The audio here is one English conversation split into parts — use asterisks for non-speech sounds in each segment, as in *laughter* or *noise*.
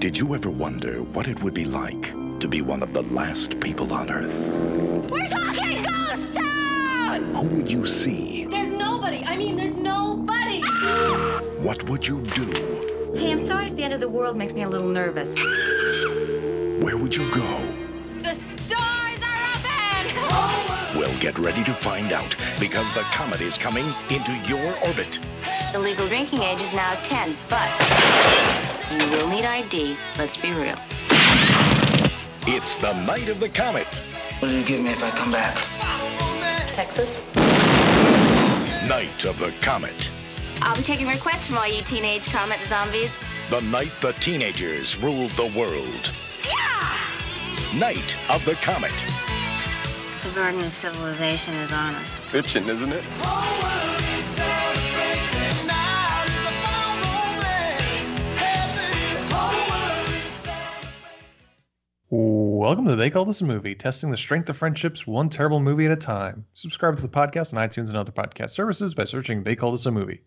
Did you ever wonder what it would be like to be one of the last people on Earth? We're talking Ghost Town! Who would you see? There's nobody. I mean, there's nobody. *laughs* What would you do? Hey, I'm sorry if the end of the world makes me a little nervous. *laughs* Where would you go? The stars are up *laughs* and. Well, get ready to find out because the comet is coming into your orbit. The legal drinking age is now 10, but you will need ID. Let's be real. It's the night of the comet. What do you give me if I come back? Texas? Night of the comet. I'll be taking requests from all you teenage comet zombies. The night the teenagers ruled the world. Yeah! Night of the comet. The burden of civilization is on us. Fiction, isn't it? Welcome to They Call This a Movie, testing the strength of friendships one terrible movie at a time. Subscribe to the podcast on iTunes and other podcast services by searching They Call This a Movie.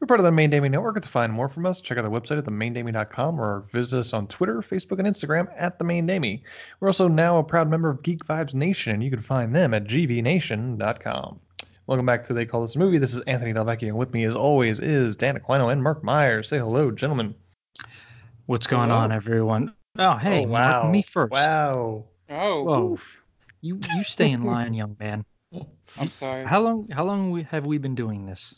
We're part of the Main Damie Network. To find more from us, check out the website at themaindamie.com or visit us on Twitter, Facebook, and Instagram at The Main Damie. We're also now a proud member of Geek Vibes Nation, and you can find them at gvnation.com. Welcome back to They Call This a Movie. This is Anthony Delvecchio, and with me, as always, is Dan Aquino and Mark Myers. Say hello, gentlemen. What's going Hello. on, everyone? Oh, hey, oh, wow. me first. Wow. Oh, Whoa, you you stay in line, young man. *laughs* I'm sorry. How long how long we, have we been doing this?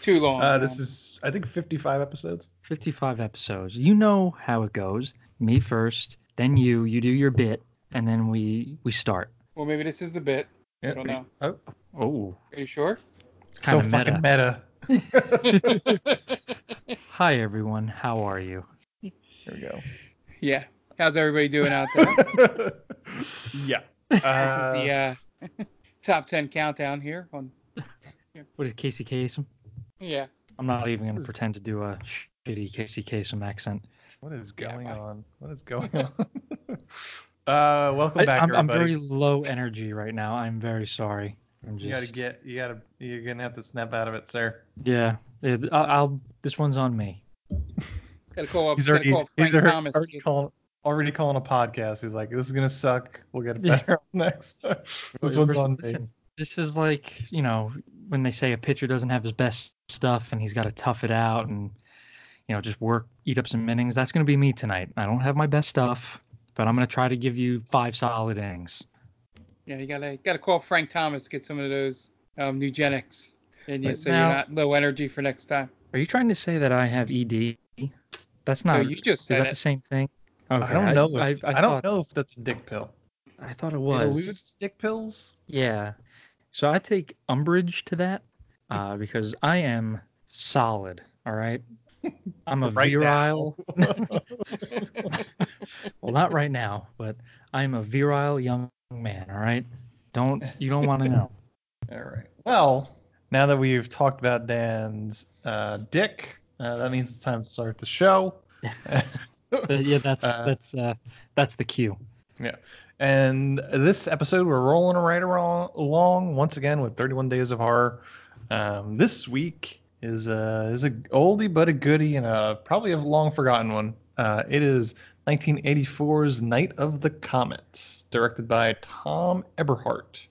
Too long. Uh, this is, I think, 55 episodes. 55 episodes. You know how it goes. Me first, then you. You do your bit, and then we we start. Well, maybe this is the bit. I don't know. Oh, Oh, Are you sure? it's so kind of meta. fucking meta. *laughs* Hi everyone, how are you? There we go. yeah. How's everybody doing out there? *laughs* yeah. *laughs* this is Uh, the uh, *laughs* top 10 countdown here. On What is Casey Kasem? yeah. I'm not even gonna pretend to do a shitty Casey Kasem accent. what is going bye. on? What is going on? uh, welcome I, back, I'm, I'm very low energy right now. I'm very sorry. I'm just You gotta get. You gotta. You're gonna have to snap out of it, sir. yeah. it- I'll, I'll this one's on me. Gotta call up. He's gotta already. call Frank He's already, Thomas. already calling. Already calling a podcast. He's like, "This is gonna suck. We'll get it *laughs* Yeah. better next." *laughs* this one's on me. This is like, you know, when they say a pitcher doesn't have his best stuff and he's got to tough it out and, you know, just work, eat up some innings. That's going to be me tonight. I don't have my best stuff, but I'm going to try to give you five solid innings. Yeah, you gotta gotta call Frank Thomas get some of those um, Nugenix. And you, so now- you're not low energy for next time. Are you trying to say that I have ED? That's not. no, you just is that it. the same thing? Okay, I don't know. If, I, I, I don't thought, know if that's a dick pill. I thought it It was. alludes to dick pills. Yeah. So I take umbrage to that uh, *laughs* because I am solid. All right. *laughs* I'm a Right virile. *laughs* well, not right now, but I'm a virile young man. All right. Don't you don't want to know? All right. Well, now that we've talked about Dan's uh, dick, uh, that means it's time to start the show. *laughs* Yeah, that's Uh, that's uh, that's the cue. Yeah, and this episode, we're rolling right around, along once again with 31 Days of Horror. Um, this week is a is a oldie but a goodie and a probably a long forgotten one. Uh, it is 1984's Night of the Comet, directed by Thom Eberhardt.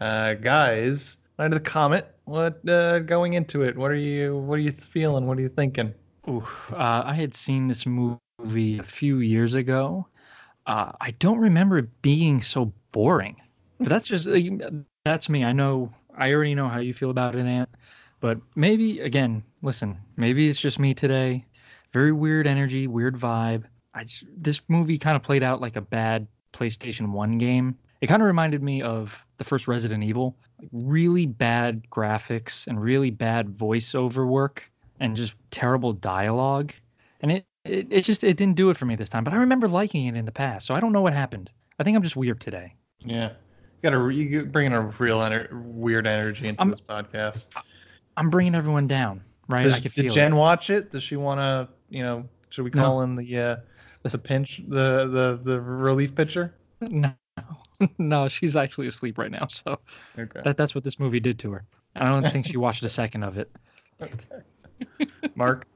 Uh, guys, Night of the Comet. What uh, going into it? What are you What are you feeling? What are you thinking? Ooh, uh, I had seen this movie a few years ago. Uh, I don't remember it being so boring, but that's just that's me. I know I already know how you feel about it, Ant. But maybe again, listen, maybe it's just me today. Very weird energy, weird vibe. I just, this movie kind of played out like a bad PlayStation One game. It kind of reminded me of the first Resident Evil. Like really bad graphics and really bad voiceover work and just terrible dialogue. And it, it, it just it didn't do it for me this time. But I remember liking it in the past, so I don't know what happened. I think I'm just weird today. Yeah, you got to you bring in a real ener- weird energy into I'm- this podcast. I'm bringing everyone down, right? Does, I can did feel Jen it. watch it? Does she want to, you know, should we No. call in the uh, the pinch, the the the relief pitcher? No, *laughs* no, she's actually asleep right now. So Okay. that that's what this movie did to her. I don't think she watched a second of it. okay. Mark.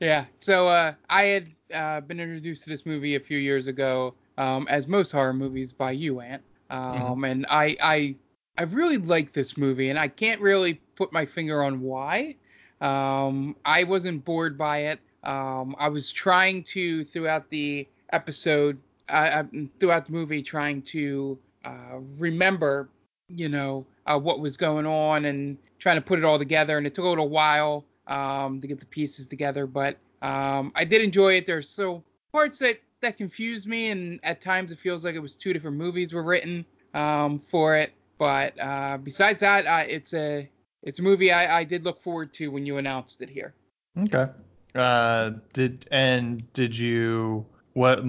Yeah. So uh, I had uh, been introduced to this movie a few years ago, um, as most horror movies by you, Ant. Um, and I I I really like this movie, and I can't really put my finger on why. Um, I wasn't bored by it. Um, I was trying to throughout the episode, uh, throughout the movie, trying to uh, remember, you know, uh, what was going on and trying to put it all together. And it took a little while um, to get the pieces together, but um, I did enjoy it. There's so parts that that confused me, and at times it feels like it was two different movies were written um, for it. But uh, besides that, it's a it's a movie I, I did look forward to when you announced it here. Okay. Uh, did and did you what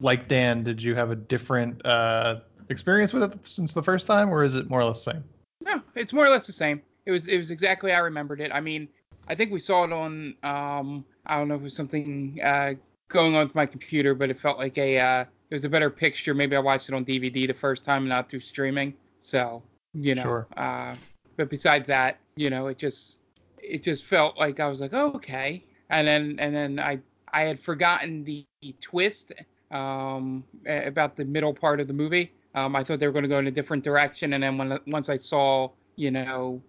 like Dan? Did you have a different uh experience with it since the first time, or is it more or less the same? No, it's more or less the same. It was it was exactly how I remembered it. I mean, I think we saw it on um I don't know if it was something uh going on with my computer, but it felt like a uh it was a better picture. Maybe I watched it on DVD the first time, not through streaming. So you know, Sure. uh, but besides that, you know, it just it just felt like I was like, oh, okay, and then and then I I had forgotten the twist um about the middle part of the movie. Um, I thought they were going to go in a different direction, and then when once I saw, you know,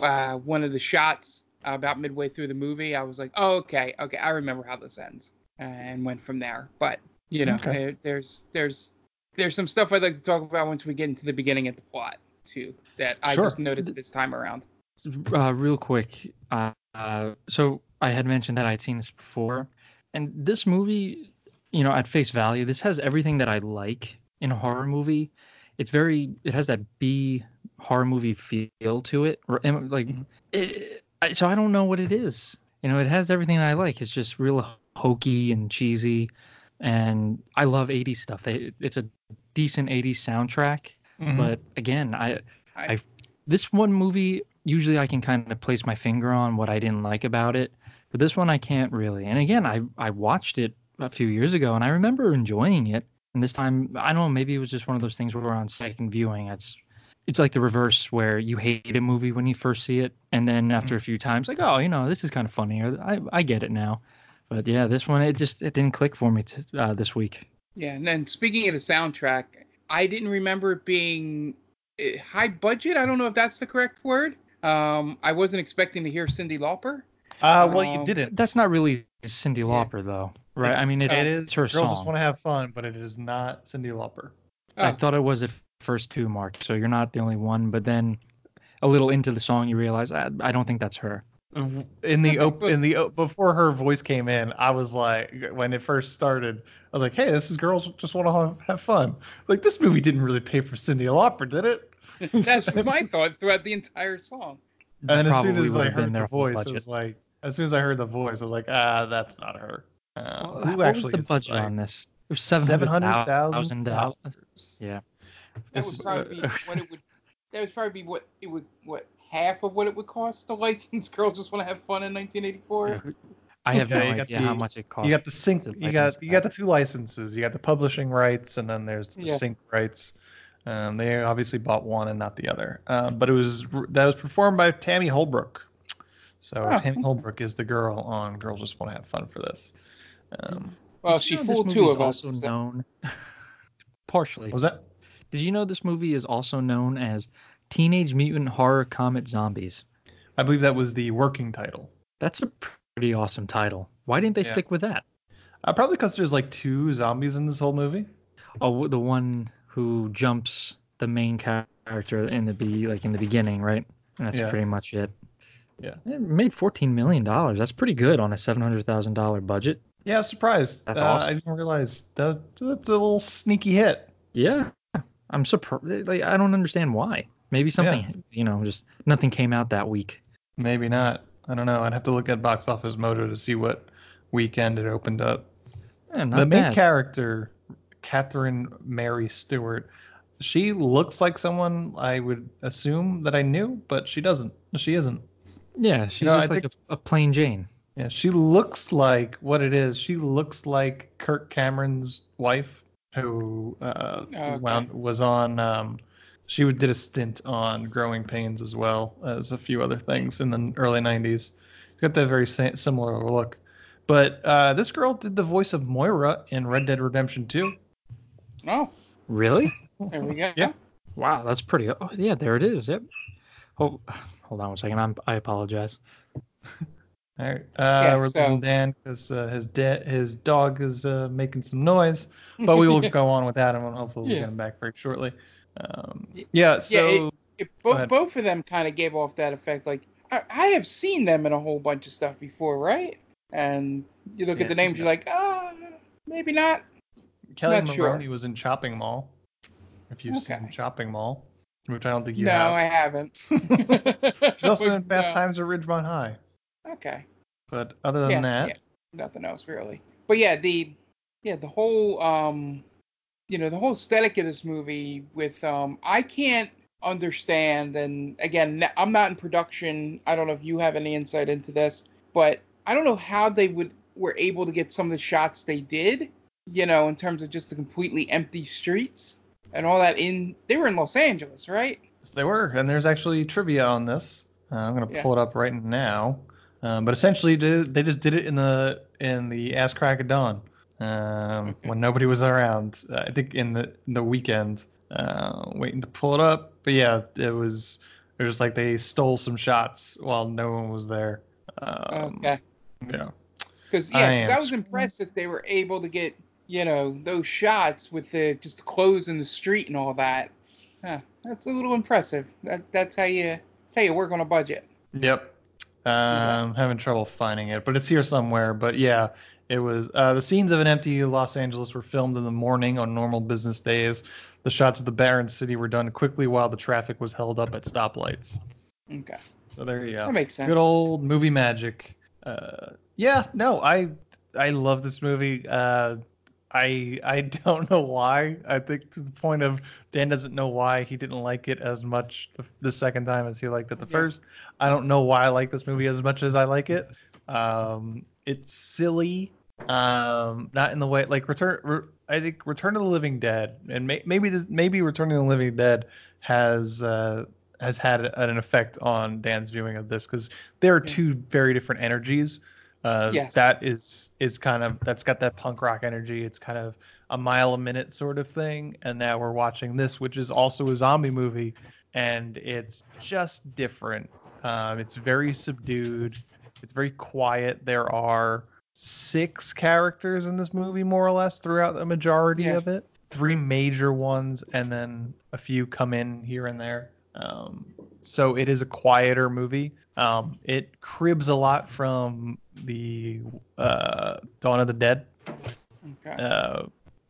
uh, one of the shots about midway through the movie, I was like, oh, okay, okay, I remember how this ends, and went from there. But you know, Okay. uh, there's there's there's some stuff I'd like to talk about once we get into the beginning of the plot too that I Sure. just noticed this time around. uh, real quick. Uh, uh, so I had mentioned that I'd seen this before, and this movie, you know, at face value, this has everything that I like in a horror movie. It's very, it has that B horror movie feel to it, like, it, so I don't know what it is. You know, it has everything that I like. It's just real hokey and cheesy, and I love 80s stuff. They, it's a decent 80s soundtrack, Mhm. but again, I, I- I, this one movie usually I can kind of place my finger on what I didn't like about it, but this one I can't really. And again, I I watched it a few years ago and I remember enjoying it. And this time, I don't know, maybe it was just one of those things where we're on second viewing, it's it's like the reverse where you hate a movie when you first see it, and then after a few times, like, oh, you know, this is kind of funny, or I I get it now. But yeah, this one it just it didn't click for me t- uh, this week. Yeah, and then speaking of the soundtrack, I didn't remember it being uh, high budget. I don't know if that's the correct word. Um, I wasn't expecting to hear Cyndi Lauper. Uh, well, you Um, didn't. That's not really Cyndi Lauper though, right? I mean, it, it it's is. her Girls song. just want to have fun, but it is not Cyndi Lauper. I Oh. thought it was at first two, Mark. So you're not the only one. But then a little into the song, you realize I, I don't think that's her. In the op- in the op- before her voice came in, I was like, when it first started, I was like, hey, this is girls just want to have, have fun. Like this movie didn't really pay for Cyndi Lauper, did it? *laughs* That's my thought throughout the entire song. And as soon as I heard the voice, I budget. was like, as soon as I heard the voice, I was like, ah, that's not her. Uh, who what actually was the budget on this? It was seven hundred thousand dollars. dollars. Yeah. That This would probably be what it would. That would probably be what it would. What half of what it would cost to *laughs* license "Girls Just Want to Have Fun" in 1984. I have Yeah, no idea the- how much it costs. You got the sync. You license got you got the two licenses. You got the publishing rights, and then there's the Yeah. sync rights. Um, they obviously bought one and not the other. Um, but it was that was performed by Tammy Holbrook. So Oh. Tammy Holbrook is the girl on Girls Just Want to Have Fun for this. Um, Well, Did she you know this fooled movie two is of us. Also known, *laughs* partially. what was that? Did you know this movie is also known as Teenage Mutant Horror Comet Zombies? I believe that was the working title. That's a pretty awesome title. Why didn't they Yeah. stick with that? Uh, probably because there's like two zombies in this whole movie. Oh, the one who jumps the main character in the be like in the beginning, right? And that's Yeah. pretty much it. Yeah. It made fourteen million dollars. That's pretty good on a seven hundred thousand dollar budget. Yeah, I was surprised. That's Uh, awesome. I didn't realize that that's a little sneaky hit. Yeah, I'm surprised. Like, I don't understand why. Maybe something, you know, just nothing came out that week. Maybe not. I don't know. I'd have to look at Box Office Mojo to see what weekend it opened up. Not the main bad. character, Catherine Mary Stewart, she looks like someone I would assume that I knew, but she doesn't. She isn't. yeah, she's know, just I like think- a, a plain Jane. Yeah, she looks like what it is. She looks like Kirk Cameron's wife, who uh, Okay. wound, was on. Um, she did a stint on Growing Pains as well as a few other things in the early '90s. Got that very sa- similar look, But uh, this girl did the voice of Moira in Red Dead Redemption 2. Oh, Really? there we go. Yeah. Wow, that's pretty. Oh, yeah, there it is. Yep. Oh, hold on one second. I'm, I apologize. All right, uh, Yeah, we're so- losing Dan because uh, his de- his dog is uh, making some noise, *laughs* but we will go on with Adam and hopefully we'll Yeah. get him back very shortly. Um, yeah, so it- It, Go both, of them kind of gave off that effect. Like I, I have seen them in a whole bunch of stuff before, right? And you look Yeah, at the names, you're like, ah, maybe not. Kelly not sure. Was in Chopping Mall. If you've Okay. seen Chopping Mall, which I don't think you no, have. I haven't. *laughs* She's also *laughs* in Fast No. Times at Ridgemont High. Okay. But other than yeah, that, yeah, nothing else really. But yeah, the yeah the whole um you know the whole aesthetic of this movie with um I can't understand and again I'm not in production. I don't know if you have any insight into this, but I don't know how they would were able to get some of the shots they did. You know, in terms of just the completely empty streets and all that. In they were in Los Angeles, right? Yes, they were, and there's actually trivia on this. Uh, I'm gonna Yeah. pull it up right now. Um, but essentially, they they just did it in the in the ass crack of dawn um, when nobody was around. Uh, I think in the in the weekend. Uh, waiting to pull it up, but yeah, it was it was like they stole some shots while no one was there. Um, okay. Yeah. Because I yeah, 'cause I, am- was impressed that they were able to get you know those shots with the just the clothes in the street and all that. Huh, that's a little impressive. That that's how you that's how you work on a budget. Yep. Um, having trouble finding it, but it's here somewhere. But yeah, it was uh, the scenes of an empty Los Angeles were filmed in the morning on normal business days. The shots of the barren city were done quickly while the traffic was held up at stoplights. Okay, So there you go. that makes sense. Good old movie magic. Uh, yeah, no, I I love this movie. Uh, I I *laughs* don't know why. I think to the point of Dan doesn't know why he didn't like it as much the, the second time as he liked it the Yeah. first. I don't know why I like this movie as much as I like it. Um, it's silly. Um, not in the way like Return. Re, I think Return of the Living Dead, and may, maybe this, maybe Return of the Living Dead has uh, has had an effect on Dan's viewing of this because there are Yeah. two very different energies. Uh, Yes. That is is kind of that's got that punk rock energy. It's kind of a mile a minute sort of thing. And now we're watching this, which is also a zombie movie, and it's just different. Um, it's very subdued. It's very quiet. There are six characters in this movie, more or less, throughout the majority Yeah. of it. Three major ones, and then a few come in here and there. Um, so it is a quieter movie. Um, it cribs a lot from the uh, Dawn of the Dead Okay. uh,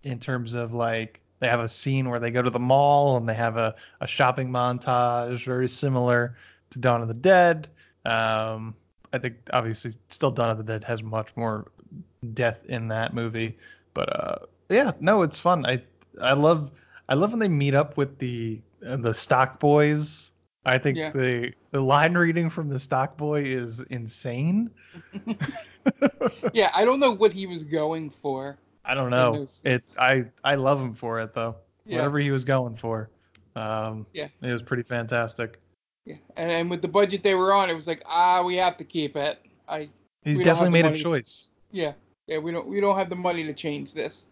in terms of like they have a scene where they go to the mall and they have a, a shopping montage very similar to Dawn of the Dead. Um, I think obviously still Dawn of the Dead has much more death in that movie, but uh, yeah, no, it's fun. I I love I love when they meet up with the uh, the stock boys. I think Yeah. the the line reading from the stock boy is insane. *laughs* yeah, I don't know what he was going for. I don't know. It's I I love him for it though. Yeah. Whatever he was going for. Um Yeah. it was pretty fantastic. Yeah, and, and with the budget they were on, it was like ah, we have to keep it. I He's definitely made a choice. yeah yeah we don't we don't have the money to change this.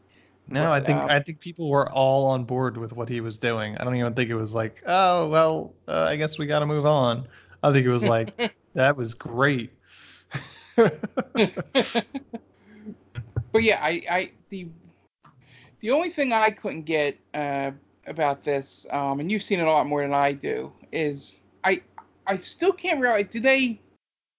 No, I think um, I think people were all on board with what he was doing. I don't even think it was like, oh well, uh, I guess we got to move on. I think it was like, *laughs* that was great. *laughs* but yeah, I, I the the only thing I couldn't get uh, about this, um, and you've seen it a lot more than I do, is I I still can't realize do they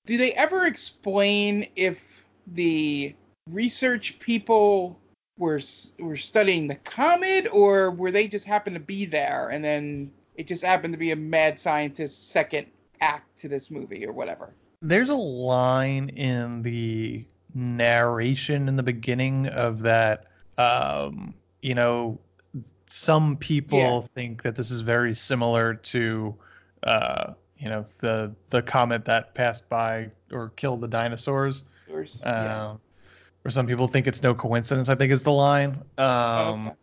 do they ever explain if the research people were were studying the comet or were they just happened to be there and then it just happened to be a mad scientist second act to this movie or whatever. There's a line in the narration in the beginning of that. Um, you know, some people Yeah. think that this is very similar to, uh, you know, the the comet that passed by or killed the dinosaurs. Um, yeah. Or some people think it's no coincidence. I think is the line. Um, Okay.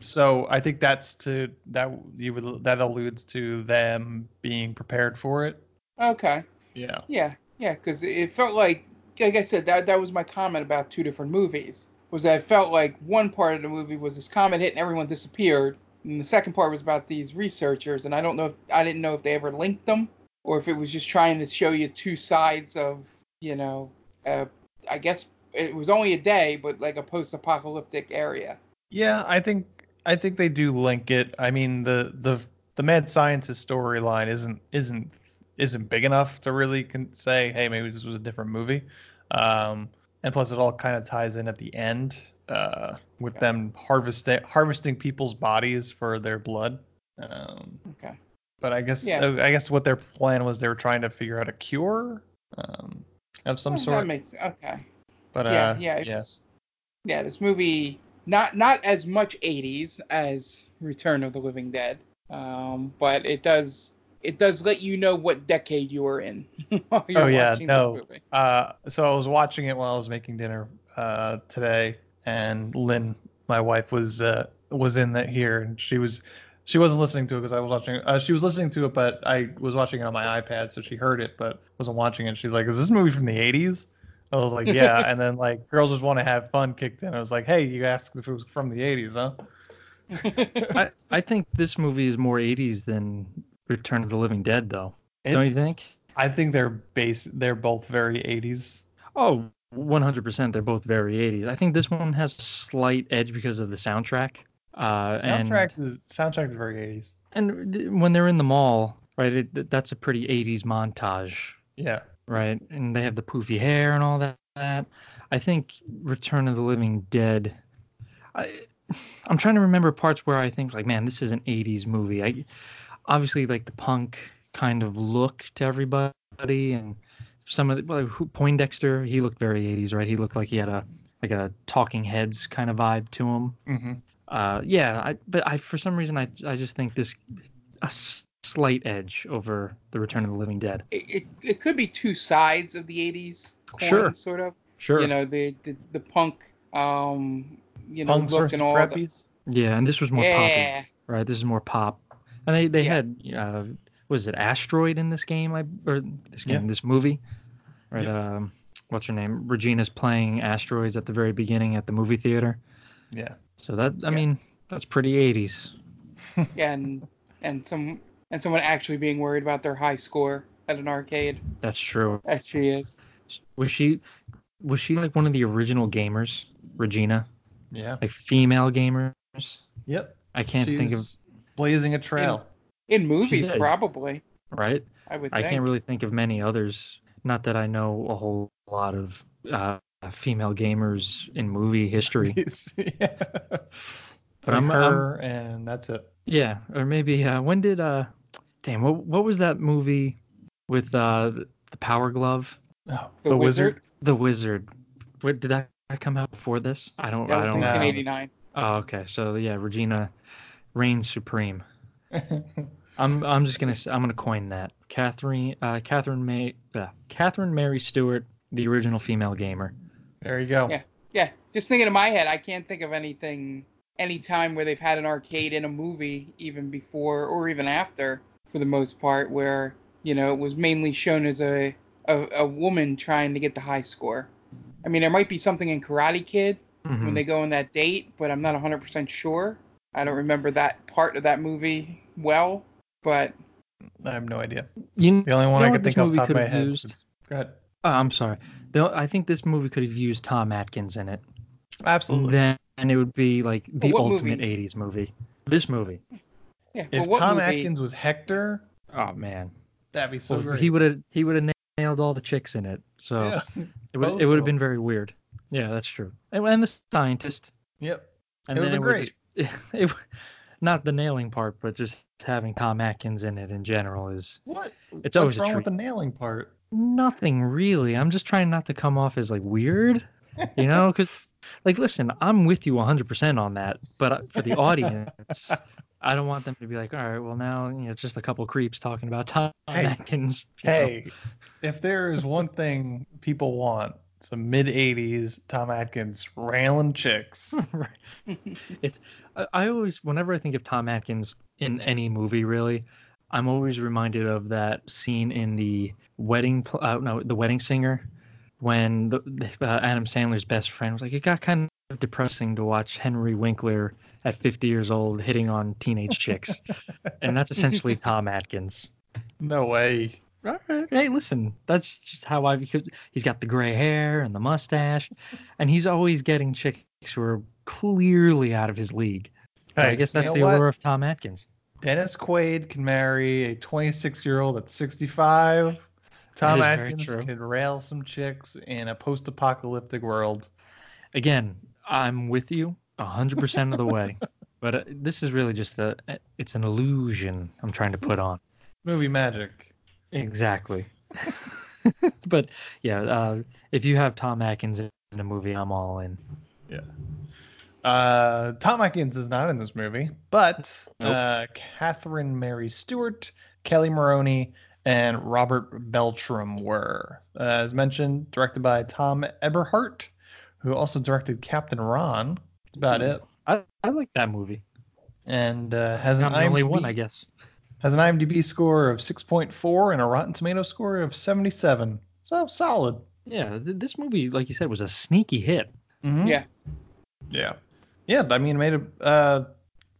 So I think that's to that you would that alludes to them being prepared for it. okay. Yeah. Yeah, yeah, because it felt like like I said, that that was my comment about two different movies. Was that I felt like one part of the movie was this comet hit and everyone disappeared, and the second part was about these researchers, and I don't know if I didn't know if they ever linked them or if it was just trying to show you two sides of, you know, uh, I guess it was only a day, but like a post-apocalyptic area. Yeah, I think I think they do link it. I mean, the the the mad scientist storyline isn't isn't isn't big enough to really con- say, hey, maybe this was a different movie. Um, and plus, it all kind of ties in at the end uh, with Okay. them harvesting harvesting people's bodies for their blood. Um, Okay. but I guess Yeah. I guess what their plan was they were trying to figure out a cure um, of some sort. That makes okay. But yeah, uh, yeah, yeah. was- yeah. This movie not not as much 80s as Return of the Living Dead, um, but it does it does let you know what decade you are in *laughs* while you're Oh, yeah, watching no. this movie. Uh, so I was watching it while I was making dinner uh, today, and Lynn, my wife, was uh, was in that here, and she was she wasn't listening to it because I was watching. Uh, she was listening to it, but I was watching it on my iPad, so she heard it, but wasn't watching it. She's like, "Is this movie from the '80s?" I was like, "Yeah," *laughs* and then like "Girls Just Want to Have Fun" kicked in. I was like, "Hey, you asked if it was from the '80s, huh?" *laughs* I, I think this movie is more 80s than Return of the Living Dead, though. Don't you think? I think they're base. They're both very '80s. Oh, 100%. They're both very 80s. I think this one has a slight edge because of the soundtrack. Uh, Soundtrack is soundtrack is very '80s. And, and th- when they're in the mall, right, it, that's a pretty 80s montage, Yeah. Right? And they have the poofy hair and all that. I think Return of the Living Dead. I, *sighs* I'm trying to remember parts where I think like, man, this is an 80s movie. I obviously like the punk kind of look to everybody, and some of the well, who- Poindexter, he looked very 80s, right? He looked like he had a like a Talking Heads kind of vibe to him. Mm-hmm. Uh, yeah, I, but I for some reason I I just think this a slight edge over the Return of the Living Dead. it, it, it could be two sides of the 80s coin, Sure. sort of. Sure. You know, the the, the punk, um, you know, Punks look and all. The, yeah, and this was more poppy. yeah, right? This is more pop. And they, they Yeah. had uh was it Asteroid in this game? I or this game, Yeah. this movie, right? Yeah. Um, what's her name? Regina's playing asteroids at the very beginning at the movie theater. Yeah. So that I Yeah. mean that's pretty 80s. *laughs* yeah, and and some and someone actually being worried about their high score at an arcade, That's true. as she is. Was she was she like one of the original gamers, Regina? Yeah. Like female gamers? Yep. I can't think of blazing a trail. In movies, did. probably. right. I would I think. can't really think of many others. Not that I know a whole lot of uh, female gamers in movie history. *laughs* yeah. *laughs* But Like I'm- her, and that's it. Yeah, or maybe uh, when did uh, damn, what what was that movie with uh the the Power Glove, Oh, The, Wizard. the Wizard? What did that come out before this? I don't. That I don't. know. 1989. Oh, okay. So yeah, Regina reigns supreme. *laughs* I'm I'm just gonna i'm gonna coin that. Catherine uh Catherine May uh, Catherine Mary Stewart, the original female gamer. there you go. Yeah. Yeah, just thinking in my head, I can't think of anything, any time where they've had an arcade in a movie, even before or even after, for the most part, where you know it was mainly shown as a a, a woman trying to get the high score. I mean, there might be something in Karate Kid Mhm. when they go on that date, but I'm not 100% sure. I don't remember that part of that movie well, but I have no idea. You The only one you know I could this think off movie the top of could my have head. used? is- Go ahead. Oh, I'm sorry. The, I think this movie could have used Tom Atkins in it. Absolutely. Then and it would be like the what ultimate movie? 80s movie. This movie. Yeah. if Tom movie? Atkins was Hector, Oh man. that'd be so Well, great. he would have he would have nailed all the chicks in it. So yeah. it would it would have been very weird. Yeah, that's true. And, and the scientist. Yep. And It then it just, *laughs* it, not the nailing part, but just having Tom Atkins in it in general is What? It's What's always wrong with the nailing part? nothing really. I'm just trying not to come off as like weird, you know, *laughs* because like listen, I'm with you 100% on that, but uh, for the audience, I don't want them to be like, all right, well now you know it's just a couple creeps talking about Tom *laughs* Hey, Atkins. know. Hey, if there is one thing people want, some mid 80s Tom Atkins railing chicks. *laughs* It's I, I always whenever I think of Tom Atkins in any movie really, I'm always reminded of that scene in the wedding uh, no the wedding singer when the, the, uh, Adam Sandler's best friend was like, it got kind of depressing to watch Henry Winkler at 50 years old hitting on teenage chicks, *laughs* and that's essentially Tom Atkins. No way. Right, Hey, listen, that's just how I. He's got the gray hair and the mustache, and he's always getting chicks who are clearly out of his league. So I guess that's you the know what? allure of Tom Atkins. Dennis Quaid can marry a 26 year old at 65. Tom Atkins can rail some chicks in a post apocalyptic world. Again, I'm with you 100% of the way, *laughs* but uh, this is really just a. It's an illusion I'm trying to put on. Movie magic. Exactly. *laughs* *laughs* but yeah, uh, if you have Tom Atkins in a movie, I'm all in. Yeah. Uh, Tom Atkins is not in this movie, but Nope. uh, Catherine Mary Stewart, Kelli Maroney, and Robert Beltran were. Uh, as mentioned, directed by Thom Eberhardt, who also directed Captain Ron. That's about it. I, I like that movie. And uh, has an I'm the only one, I guess. has an IMDb score of 6.4 and a Rotten Tomato score of 77. So solid. Yeah, th- this movie, like you said, was a sneaky hit. Mhm. Yeah. Yeah. Yeah, I mean, it made a uh,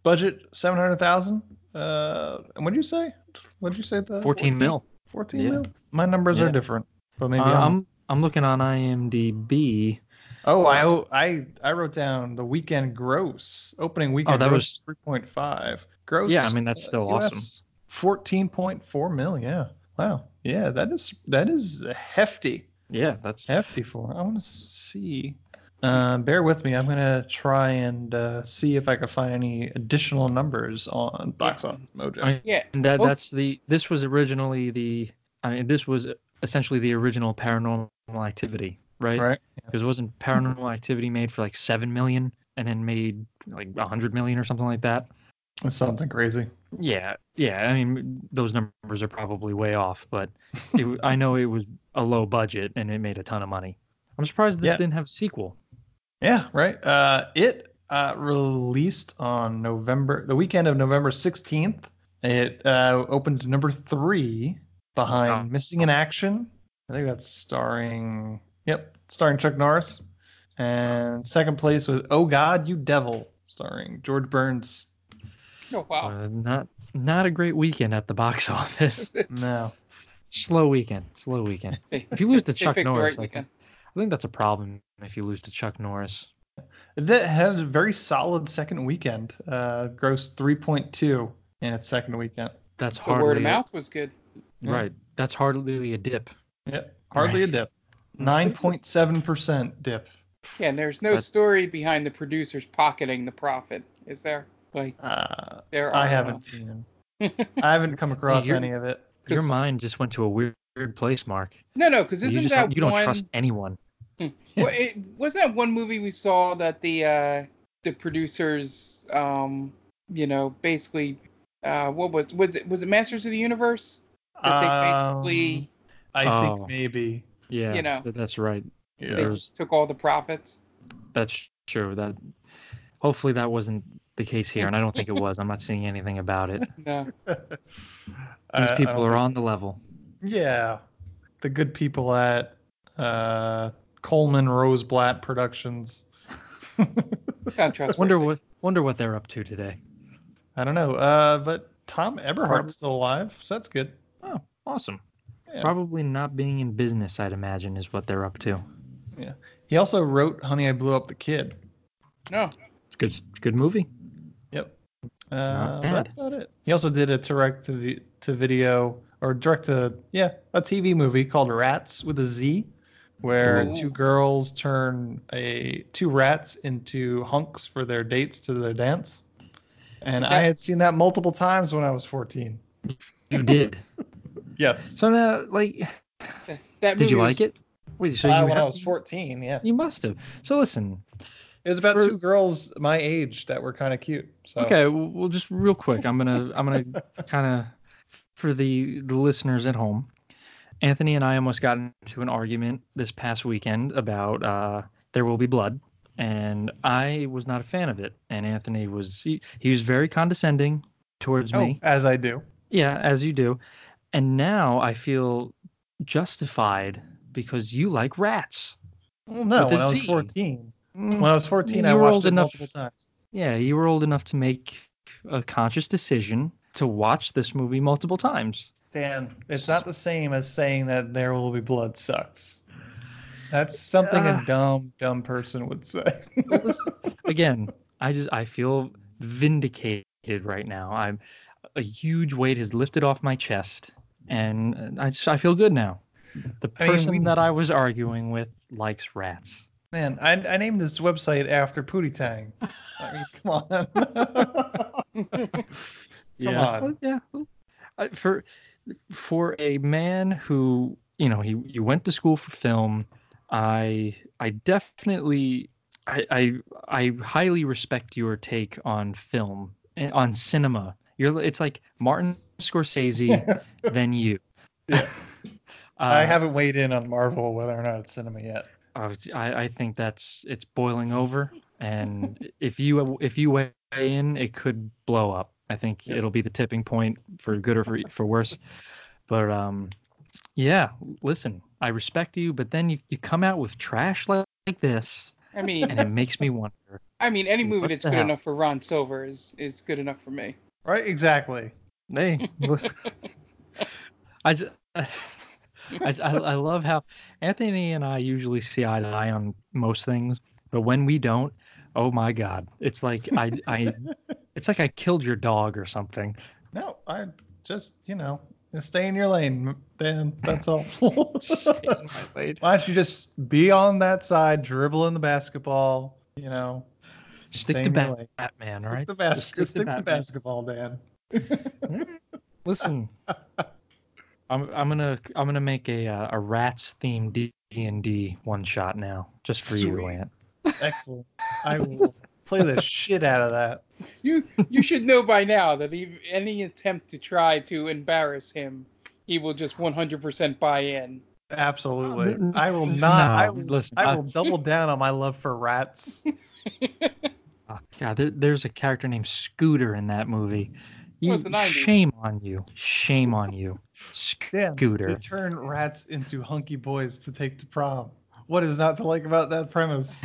budget 700,000. Uh, and what did you say? What did you say? The 14 mil. 14 Yeah. mil? My numbers Yeah. are different. But maybe Uh, I'm, I'm I'm looking on IMDb. Oh, I I I wrote down the weekend gross. Opening weekend Oh, that gross 3.5. Gross. Yeah, I mean, that's uh, still US, awesome. 14.4 mil, yeah. Wow. Yeah, that is that is hefty. Yeah, that's Hefty for. I want to see. Uh, bear with me. I'm gonna try and uh, see if I can find any additional numbers on Box Office Mojo. I- Yeah. and that Well, that's the this was originally the I mean this was essentially the original Paranormal Activity, right? right? Because wasn't Paranormal Activity made for like seven million and then made like a hundred million or something like that? It's something crazy. Yeah, yeah. I mean, those numbers are probably way off, but it, I *laughs* know it was a low budget and it made a ton of money. I'm surprised this Yeah. didn't have a sequel. Yeah, right. Uh, it uh, released on November, the weekend of November 16th. It uh, opened number three behind Wow. Missing in Action. I think that's starring, yep, starring Chuck Norris. And second place was Oh God, You Devil, starring George Burns. Oh wow. Uh, not not a great weekend at the box *laughs* office. No. Slow weekend. Slow weekend. *laughs* If you lose to Chuck Norris, right I think. I think that's a problem if you lose to Chuck Norris. That has a very solid second weekend. Uh, grossed 3.2 in its second weekend. That's The hardly word of mouth was good. right. That's hardly a dip. Yep, hardly a dip. 9.7% dip. Yeah, and there's no But- story behind the producers pocketing the profit, is there? Like Uh, there I haven't seen him. *laughs* I haven't come across you're- any of it. Your mind just went to a weird, weird place, Mark. No, no, because You isn't just that you don't one? trust anyone. Well, it, wasn't that one movie we saw that the uh, the producers, um, you know, basically, uh, what was was it? Was it Masters of the Universe? That they basically, Um, I Oh. think maybe. Yeah, you know. that's right. Yeah. they just took all the profits. That's true. That hopefully that wasn't the case here, and I don't think it was. I'm not seeing anything about it. *laughs* No. *laughs* These I- I people don't are on the level. Yeah, the good people at uh, Coleman Rosenblatt Productions. Sound. Wonder what wonder what they're up to today. I don't know. Uh, but Thom Eberhardt's still alive, so that's good. Oh, awesome. Yeah. Probably not being in business, I'd imagine, is what they're up to. Yeah. He also wrote "Honey, I Blew Up the Kid." No. It's good. It's a good movie. Yep. Uh, Not bad. that's about it. He also did a direct to, vi- to video or direct to yeah a TV movie called Rats with a Z, where Ooh. two girls turn a two rats into hunks for their dates to their dance. And I had seen that multiple times when I was 14. You did. Yes. so now, like, That, that did you movie like was- it? Wait, so Uh, you when I was 14, yeah. You must have. So listen. It was about For- two girls my age that were kind of cute. So Okay, well, well, just real quick, I'm gonna I'm gonna *laughs* kind of for the the listeners at home. Anthony and I almost got into an argument this past weekend about uh, There Will Be Blood, and I was not a fan of it. And Anthony was he, he was very condescending towards oh, me. as I do. Yeah, as you do. And now I feel justified because you like rats. Well, no, a when I was 14. Mm, When I was 14, I You watched it enough- multiple times. Yeah, you were old enough to make a conscious decision to watch this movie multiple times. Dan, it's not the same as saying that There Will Be Blood sucks. That's something Ah. a dumb, dumb person would say. Again, I just I feel vindicated right now. I'm a huge weight has lifted off my chest, and uh, I just I feel good now. The I mean, person we- that I was arguing with likes rats. Man, I, I named this website after Pootie Tang. I mean, *laughs* come on. *laughs* yeah. on. Oh, well, yeah. I- For for a man who you know he you went to school for film, I I definitely I I, I highly respect your take on film eh, on cinema. You're it's like Martin Scorsese, *laughs* than you. Yeah. *laughs* Uh, I haven't weighed in on Marvel whether or not it's cinema yet. I, was- I I think that's it's boiling over, and if you if you weigh in, it could blow up. I think it'll be the tipping point for good or for for worse. But um, yeah. Listen, I respect you, but then you you come out with trash like, like this, I mean, and it makes me wonder. I mean, any movie that's good hell? enough for Ron Silver is is good enough for me. Right? Exactly. Hey, *laughs* I, just, I, I I love how Anthony and I usually see eye to eye on most things, but when we don't, oh my God, it's like I I it's like I killed your dog or something. No, I just, you know, stay in your lane, Dan. That's all. *laughs* Stay in my lane. Why don't you just be on that side, dribbling the basketball, you know? Stick to in your Bat- lane. Batman, Stick right? to bas- stick stick to Batman. basketball, Dan. *laughs* Listen, I'm I'm gonna I'm gonna make a uh, a rats themed D and D one shot now, just for you, Sweet. Ant. Excellent. I will *laughs* play the shit out of that. You you should know by now that he, any attempt to try to embarrass him, he will just 100% buy in. Absolutely. Uh, I will not. I will, listen, I I- will double down on my love for rats. Oh, *laughs* God, there, there's a character named Scooter in that movie. You, Well, it's the 90s. shame on you. Shame on you. Dan, Scooter. They turn rats into hunky boys to take to prom. What is not to like about that premise?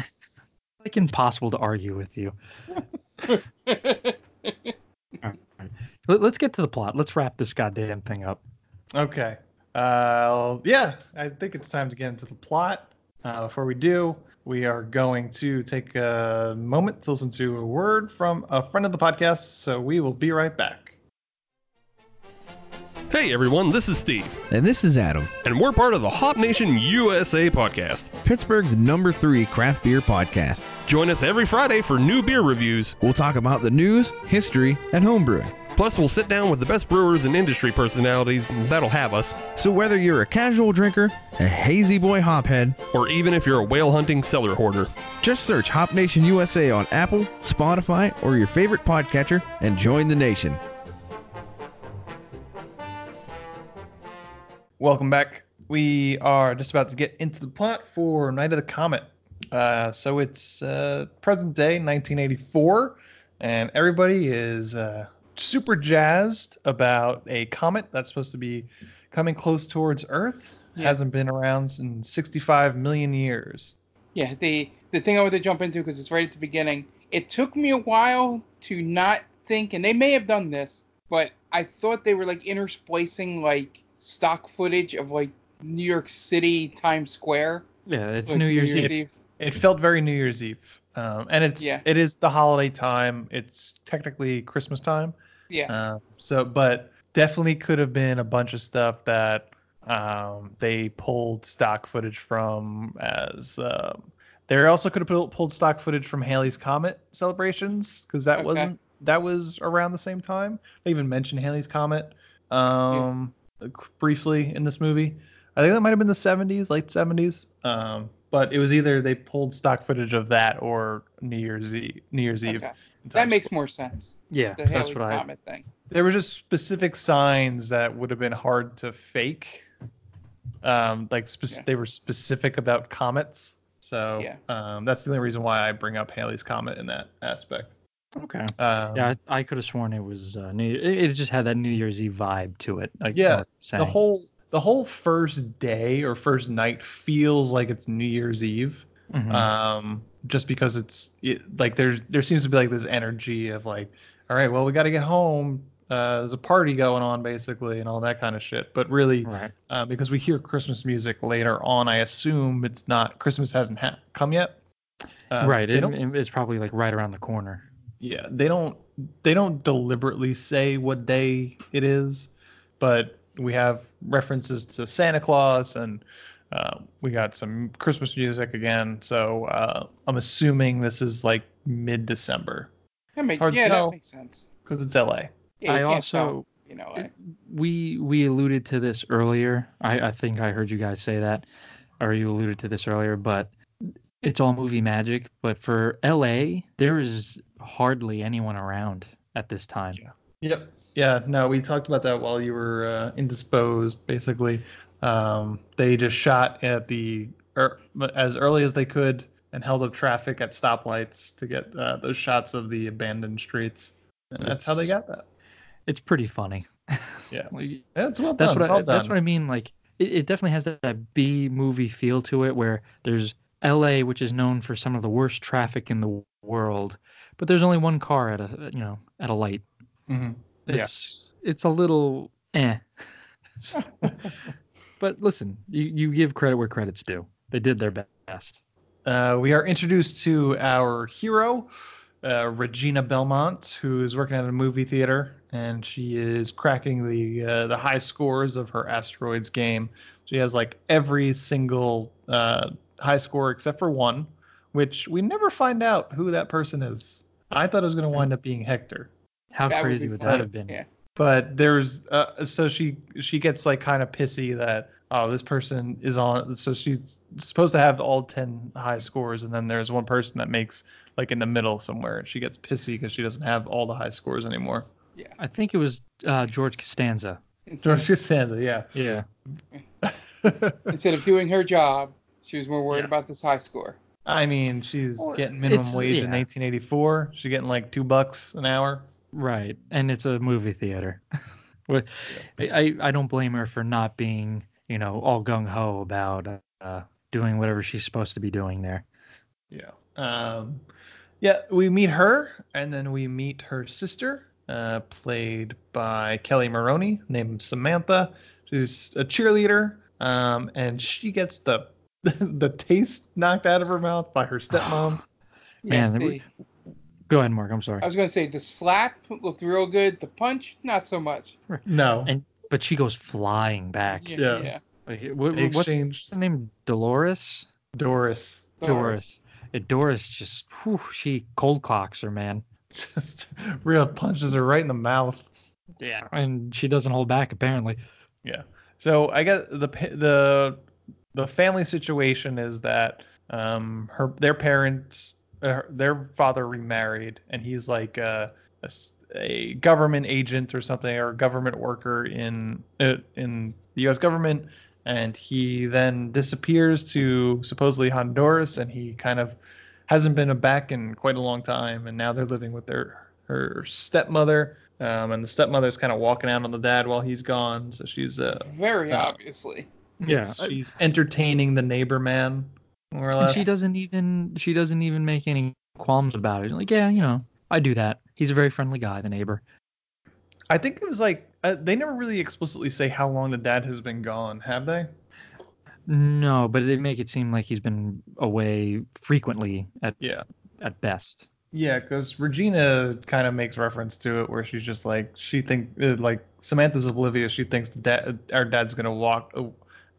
*laughs* like impossible to argue with you. *laughs* Let, let's get to the plot. Let's wrap this goddamn thing up. Okay. Uh, yeah, I think it's time to get into the plot. Uh, before we do, we are going to take a moment to listen to a word from a friend of the podcast. So we will be right back. Hey everyone, this is Steve, And this is Adam, and we're part of the Hop Nation USA podcast. Pittsburgh's number three craft beer podcast. Join us every Friday for new beer reviews. We'll talk about the news, history, and homebrewing. Plus, we'll sit down with the best brewers and industry personalities that'll have us, So whether you're a casual drinker, a hazy boy hophead, or even if you're a whale hunting cellar hoarder. just search Hop Nation USA on Apple, Spotify, or your favorite podcatcher and join the nation. Welcome back. We are just about to get into the plot for Night of the Comet. Uh, so it's uh, present day, 1984, and everybody is uh, super jazzed about a comet that's supposed to be coming close towards Earth. Yeah. Hasn't been around in 65 million years. Yeah, the the thing I want to jump into because it's right at the beginning. It took me a while to not think, and they may have done this, but I thought they were like intersplicing like stock footage of like New York City Times Square. Yeah, it's like New Year's Eve. It felt very New Year's Eve, um, and it's Yeah. it is the holiday time. It's technically Christmas time. Yeah, Uh, so, but definitely could have been a bunch of stuff that um, they pulled stock footage from. As um, they also could have pulled stock footage from Halley's Comet celebrations because that Okay. wasn't that was around the same time. They even mentioned Halley's Comet um, briefly in this movie. I think that might have been the 70s, late 70s. Um, but it was either they pulled stock footage of that or New Year's Eve. New Year's Eve. okay. in That makes more sense. Yeah, The that's Halley's what I. Comet thing. there were just specific signs that would have been hard to fake. Um, like spec- Yeah. they were specific about comets, so Yeah. um, that's the only reason why I bring up Halley's comet in that aspect. Okay. Um, Yeah, I, I could have sworn it was uh, New. It, it just had that New Year's Eve vibe to it. Like Yeah, Mark the whole the whole first day or first night feels like it's New Year's Eve. Mhm. Um, just because it's it, like there's there seems to be like this energy of like, all right, well we got to get home. Uh, there's a party going on basically and all that kind of shit. But really, right. uh, because we hear Christmas music later on, I assume it's not Christmas hasn't ha- come yet. Uh, right. they It, don't- it- it's probably like right around the corner. yeah they don't they don't deliberately say what day it is but we have references to santa claus and uh, we got some christmas music again so uh, i'm assuming this is like mid-december That make, Hard to yeah, tell. that makes sense. because it's la Yeah, I also tell, you know, I- we we alluded to this earlier. I, I think I heard you guys say that, or you alluded to this earlier. But it's all movie magic. But for L.A., there is hardly anyone around at this time. Yeah. yep yeah no we talked about that while you were uh, indisposed basically um, they just shot at the er, as early as they could and held up traffic at stoplights to get uh, those shots of the abandoned streets and that's how they got that It's pretty funny. Yeah. *laughs* Like, Yeah, it's well that's done. what I, well that's what I mean. Like it, it definitely has that, that B movie feel to it, where there's L.A., which is known for some of the worst traffic in the world, but there's only one car at a you know at a light. Mhm. Yeah. It's it's a little eh. *laughs* *laughs* but listen, you you give credit where credit's due. They did their best. Uh, we are introduced to our hero, uh, Regina Belmont, who is working at a movie theater, and she is cracking the uh, the high scores of her asteroids game. She has like every single uh, high score except for one, which we never find out who that person is. I thought it was going to wind up being Hector. How that crazy be would that have been? Yeah. But there's uh, so she she gets like kind of pissy that oh this person is on so she's supposed to have all 10 high scores and then there's one person that makes like in the middle somewhere and she gets pissy because she doesn't have all the high scores anymore Yeah. I think it was uh, George Costanza. Instead, George Costanza yeah Yeah. *laughs* instead of doing her job, she was more worried Yeah. about this high score. I mean she's Or- getting minimum It's- wage in 1984 she's getting like two bucks an hour Right, and it's a movie theater. *laughs* But I I don't blame her for not being you know all gung ho about uh, doing whatever she's supposed to be doing there. Yeah. Um, yeah, we meet her, and then we meet her sister, uh, played by Kelli Maroney, named Samantha. She's a cheerleader, um, and she gets the *laughs* the taste knocked out of her mouth by her stepmom. *sighs* Man, the- we- Go ahead, Mark. I'm sorry. I was gonna say the slap looked real good. The punch, not so much. no. And but she goes flying back. Yeah. Yeah. yeah. Like, what, They what's exchanged her name? Dolores. Doris. Doris. Uh, Doris just whew, she cold clocks her man. Just real punches her right in the mouth. Yeah. And she doesn't hold back apparently. Yeah. So I guess the the the family situation is that um her their parents uh, their father remarried and he's like a government agent or something or a government worker in uh, in the U.S. government and he then disappears to supposedly Honduras and he kind of hasn't been back in quite a long time and now they're living with their her stepmother um, and the stepmother's kind of walking out on the dad while he's gone so she's uh Very Uh, obviously. Yeah. she's entertaining the neighbor man more or And she doesn't even she doesn't even make any qualms about it. Like, yeah, you know, I do that. He's a very friendly guy, the neighbor. I think it was like uh, they never really explicitly say how long the dad has been gone have they No, but they make it seem like he's been away frequently at yeah at best. Yeah, because Regina kind of makes reference to it, where she's just like she think uh, like Samantha's oblivious. She thinks the dad, our dad's gonna walk uh,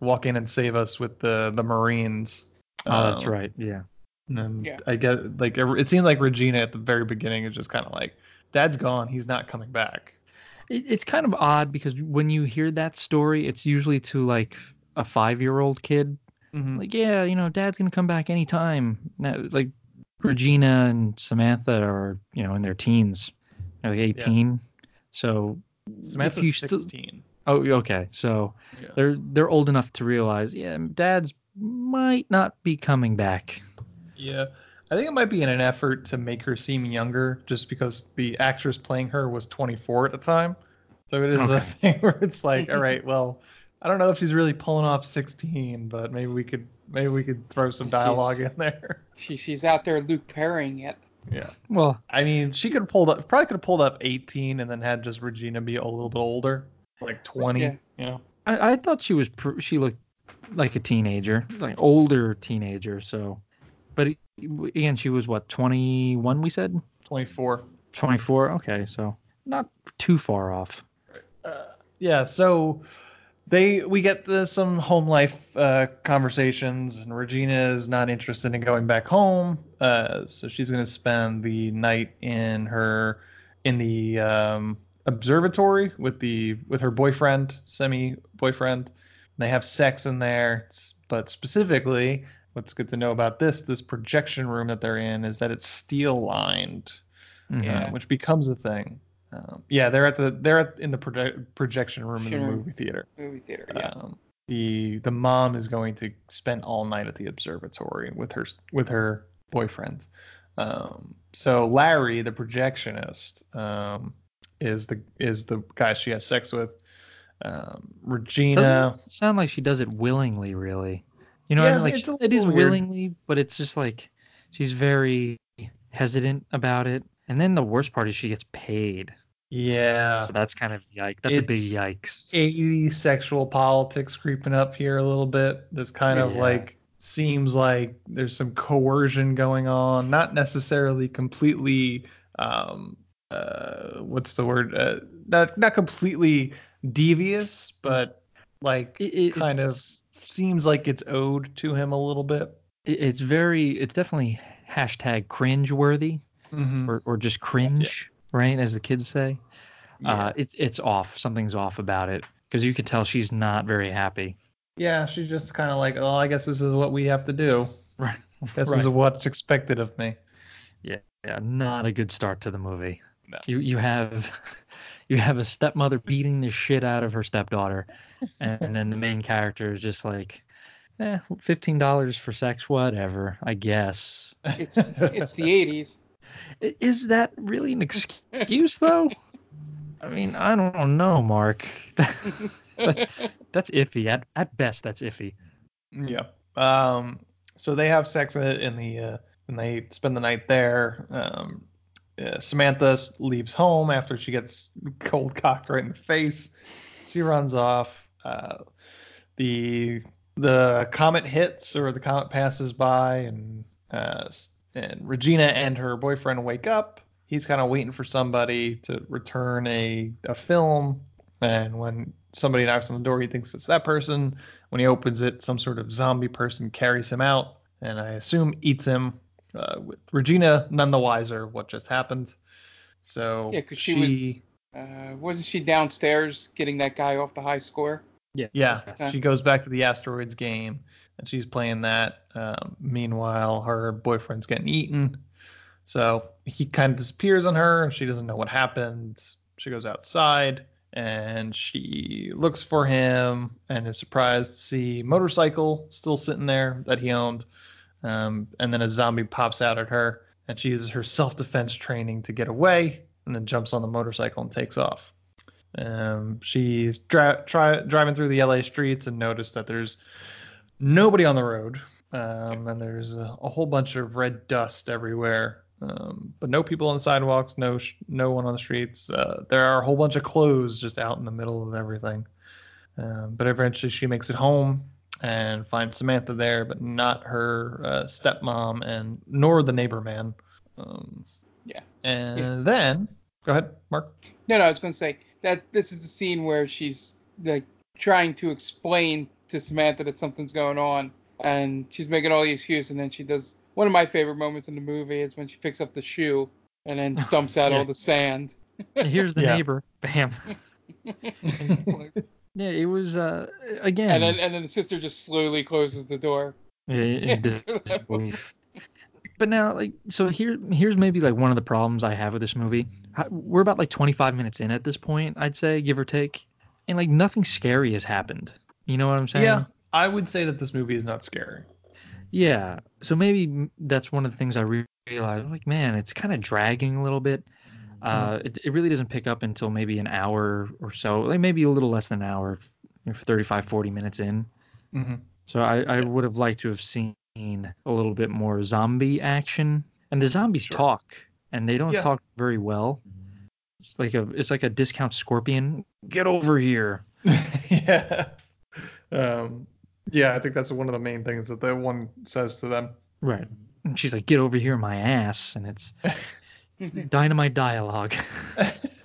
walk in and save us with the the Marines. Oh, that's Um, right. Yeah. And then Yeah. I get like it it seemed like Regina at the very beginning is just kind of like, Dad's gone, he's not coming back. It, it's kind of odd because when you hear that story, it's usually to like a five-year-old kid. Mhm. Like, yeah, you know, Dad's gonna come back anytime. Now, like Regina and Samantha are, you know, in their teens, They're like 18. So Samantha's if you still- 16. Oh, okay. So Yeah. they're they're old enough to realize, yeah, Dad's might not be coming back. Yeah. I think it might be in an effort to make her seem younger, just because the actress playing her was 24 at the time. So it is a thing where it's *laughs* like, all right, well, I don't know if she's really pulling off 16, but maybe we could maybe we could throw some dialogue She's- in there. *laughs* She, she's out there Luke Perrying it. Yeah. Well, I mean, she could have pulled up probably could have pulled up 18 and then had just Regina be a little bit older, like 20. Yeah. You know. I, I thought she was pr- she looked like a teenager, like older teenager. So, but it- again, she was what 21? We said 24. 24. Okay, so not too far off. Yeah, so they we get the, some home life uh, conversations, and Regina is not interested in going back home, uh, so she's going to spend the night in her in the um, observatory with the with her boyfriend, semi boyfriend. They have sex in there, s- but specifically, what's good to know about this this projection room that they're in is that it's steel lined Mhm. Yeah. uh, which becomes a thing. Um, yeah, they're at the they're at, in the proje- projection room in the movie theater. Movie theater, yeah. Um, the the mom is going to spend all night at the observatory with her with her boyfriend. Um, so Larry, the projectionist, um, is the is the guy she has sex with. Um, Regina. Doesn't sound like she does it willingly, really. You know, what I mean? like it's a it is weird. willingly, but it's just like she's very hesitant about it. And then the worst part is she gets paid. Yeah. So that's kind of yikes. That's a big It's yikes. 80s sexual politics creeping up here a little bit. There's kind of Yeah. like seems like there's some coercion going on, not necessarily completely um uh what's the word? Uh, not not completely devious, but like It- it- kind of seems like it's owed to him a little bit. it's very it's definitely hashtag cringe worthy Mm-hmm. or, or just cringe right as the kids say Yeah. uh it's it's off something's off about it because you can tell she's not very happy yeah, she's just kind of like, oh, I guess this is what we have to do. *laughs* right This Right. is what's expected of me. yeah yeah not a good start to the movie No. you you have you have a stepmother beating the shit out of her stepdaughter and, and then the main character is just like eh, fifteen dollars for sex whatever i guess It's it's the 80s. *laughs* Is that really an excuse, though? I mean, I don't know, Mark. *laughs* that's iffy. At at best, that's iffy. Yeah. Um. So they have sex in in the uh, and they spend the night there. Um. Uh, Samantha leaves home after she gets cold cocked right in the face. She runs off. Uh, the the comet hits or the comet passes by and uh, and Regina and her boyfriend wake up. He's kind of waiting for somebody to return a a film, and when somebody knocks on the door, he thinks it's that person. When he opens it, some sort of zombie person carries him out, and I assume eats him. Uh, with Regina none the wiser what just happened. So yeah, because she Uh, wasn't she downstairs getting that guy off the high score? Yeah, Okay. she goes back to the asteroids game and she's playing that. Um, meanwhile, her boyfriend's getting eaten. So he kind of disappears on her and she doesn't know what happened. She goes outside and she looks for him and is surprised to see motorcycle still sitting there that he owned. Um, and then a zombie pops out at her and she uses her self defense training to get away and then jumps on the motorcycle and takes off. Um, she's try- driving through the LA streets and noticed that there's nobody on the road, um, and there's a, a whole bunch of red dust everywhere, um, but no people on the sidewalks, no sh- no one on the streets. Uh, there are a whole bunch of clothes just out in the middle of everything. Um, but eventually she makes it home and find Samantha there, but not her uh, stepmom and nor the neighbor man. Um, Yeah. And Yeah. then, go ahead, Mark. No, no, I was going to say that this is the scene where she's like trying to explain to Samantha that something's going on, and she's making all the excuses, and then she does one of my favorite moments in the movie is when she picks up the shoe and then dumps out Yeah. *laughs* all the sand. Here's the Yeah. neighbor. Bam. *laughs* It's like- Yeah, it was uh again. and then and then the sister just slowly closes the door. Yeah, in *laughs* disbelief. But now, like, so here, here's maybe like one of the problems I have with this movie. We're about like 25 minutes in at this point, I'd say, give or take, and like nothing scary has happened. You know what I'm saying? Yeah, I would say that this movie is not scary. Yeah. So maybe that's one of the things I re- realized. Like, man, it's kind of dragging a little bit. Uh, it, it really doesn't pick up until maybe an hour or so, like maybe a little less than an hour, 35, 40 minutes in. Mhm. So I, I would have liked to have seen a little bit more zombie action. And the zombies Sure. talk, and they don't Yeah. talk very well. It's like a it's like a discount scorpion. Get over here. *laughs* yeah. Um, yeah, I think that's one of the main things that the one says to them. Right. And she's like, get over here, my ass. And it's *laughs* dynamite dialogue.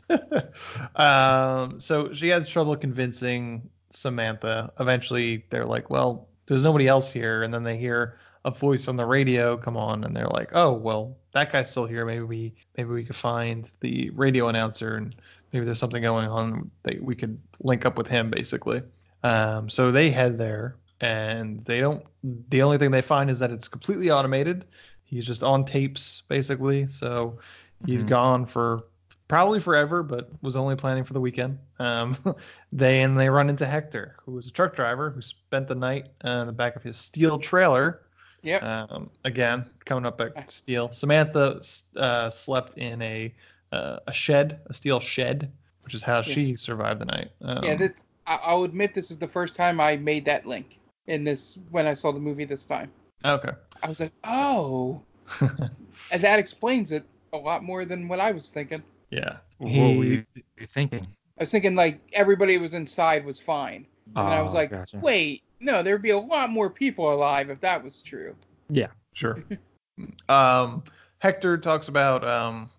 *laughs* um, so she has trouble convincing Samantha. Eventually, they're like, "Well, there's nobody else here," and then they hear a voice on the radio come on, and they're like, "Oh, well, that guy's still here. Maybe we maybe we could find the radio announcer, and maybe there's something going on that we could link up with him, basically." Um, so they head there, and they don't. The only thing they find is that it's completely automated. He's just on tapes, basically. So he's Mhm. gone for probably forever, but was only planning for the weekend. Um, *laughs* they and they run into Hector, who was a truck driver who spent the night uh, in the back of his steel trailer. Yep. Um, again, coming up at steel. Samantha uh, slept in a uh, a shed, a steel shed, which is how Yeah. she survived the night. Um, yeah, this, I, I'll admit this is the first time I made that link in this when I saw the movie this time. okay. I was like, oh, *laughs* and that explains it a lot more than what I was thinking. yeah. what He- were you you thinking? I was thinking like everybody was inside was fine, and then I was Oh, like, gotcha. wait, no, there'd be a lot more people alive if that was true. Yeah. Sure. *laughs* um, Hector talks about um,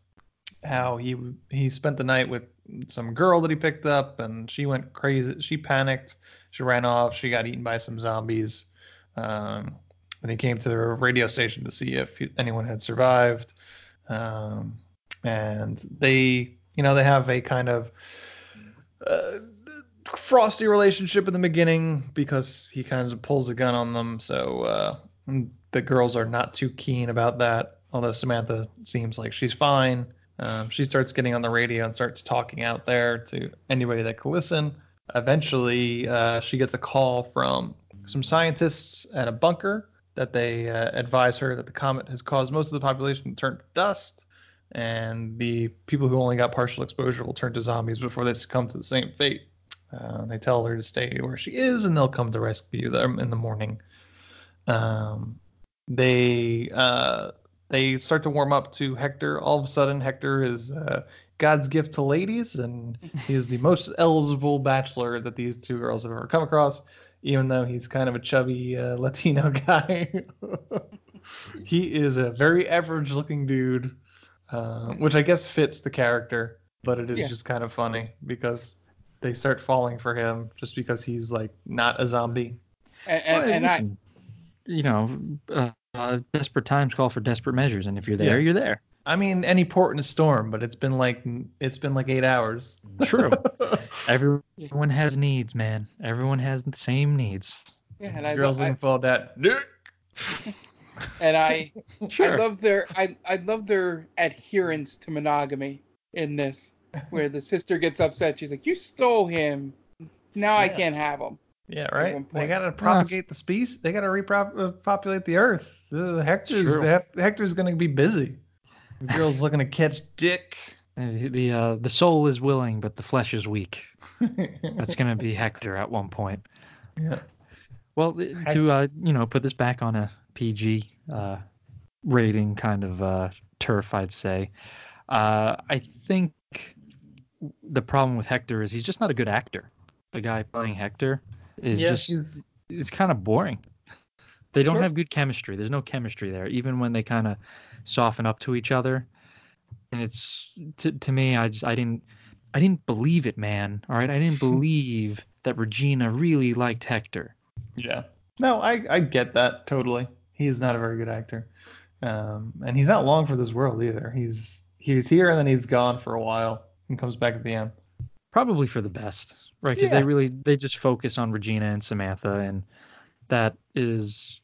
how he he spent the night with some girl that he picked up, and she went crazy. She panicked. She ran off. She got eaten by some zombies. Um, then he came to the radio station to see if anyone had survived. Um, and they, you know, they have a kind of uh, frosty relationship in the beginning because he kind of pulls a gun on them. So uh, the girls are not too keen about that. Although Samantha seems like she's fine. Um, she starts getting on the radio and starts talking out there to anybody that can listen. Eventually, uh, she gets a call from some scientists at a bunker that they uh, advise her that the comet has caused most of the population to turn to dust, and the people who only got partial exposure will turn to zombies before they succumb to the same fate. Uh, they tell her to stay where she is, and they'll come to rescue them in the morning. Um, they uh, they start to warm up to Hector. All of a sudden, Hector is uh, God's gift to ladies, and he is the most eligible bachelor that these two girls have ever come across. Even though he's kind of a chubby uh, *laughs* Latino guy, he is a very average-looking dude, uh, which I guess fits the character. But it is Yeah. just kind of funny because they start falling for him just because he's like not a zombie. And, and, Well, and I, you know, uh, uh, desperate times call for desperate measures, and if you're there, Yeah. you're there. I mean, any port in a storm, but it's been like it's been like eight hours. True. *laughs* Everyone has needs, man. Everyone has the same needs. yeah, and I, Girls I, looking for that dick. *laughs* and I, *laughs* I Sure. love their I, I love their adherence to monogamy in this, where the sister gets upset. She's like, "You stole him. Now I can't have him." Yeah, right. They gotta propagate the species. They gotta repopulate uh, the Earth. The Hector's Hector's gonna be busy. The girl's looking to catch dick. The uh, the soul is willing, but the flesh is weak. *laughs* That's gonna be Hector at one point. yeah. Well, to uh, you know, put this back on a PG uh, rating kind of uh, turf, I'd say. Uh, I think the problem with Hector is he's just not a good actor. The guy playing Hector is Yeah, just he's- it's kind of boring. They don't Sure. have good chemistry. There's no chemistry there, even when they kind of soften up to each other. And it's to, to me, I just I didn't I didn't believe it, man. All right, I didn't *laughs* believe that Regina really liked Hector. Yeah. No, I I get that totally. He is not a very good actor, um, and he's not long for this world either. He's he's here and then he's gone for a while and comes back at the end. Probably for the best, right? Because Yeah. they really they just focus on Regina and Samantha, and that is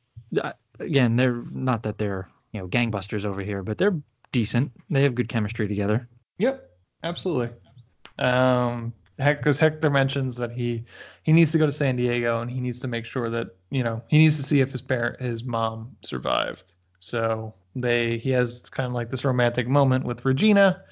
again they're not that they're you know gangbusters over here, but they're decent. They have good chemistry together. Yep, absolutely. Um, because Hector mentions that he he needs to go to San Diego and he needs to make sure that you know he needs to see if his parent his mom survived. So they he has kind of like this romantic moment with Regina,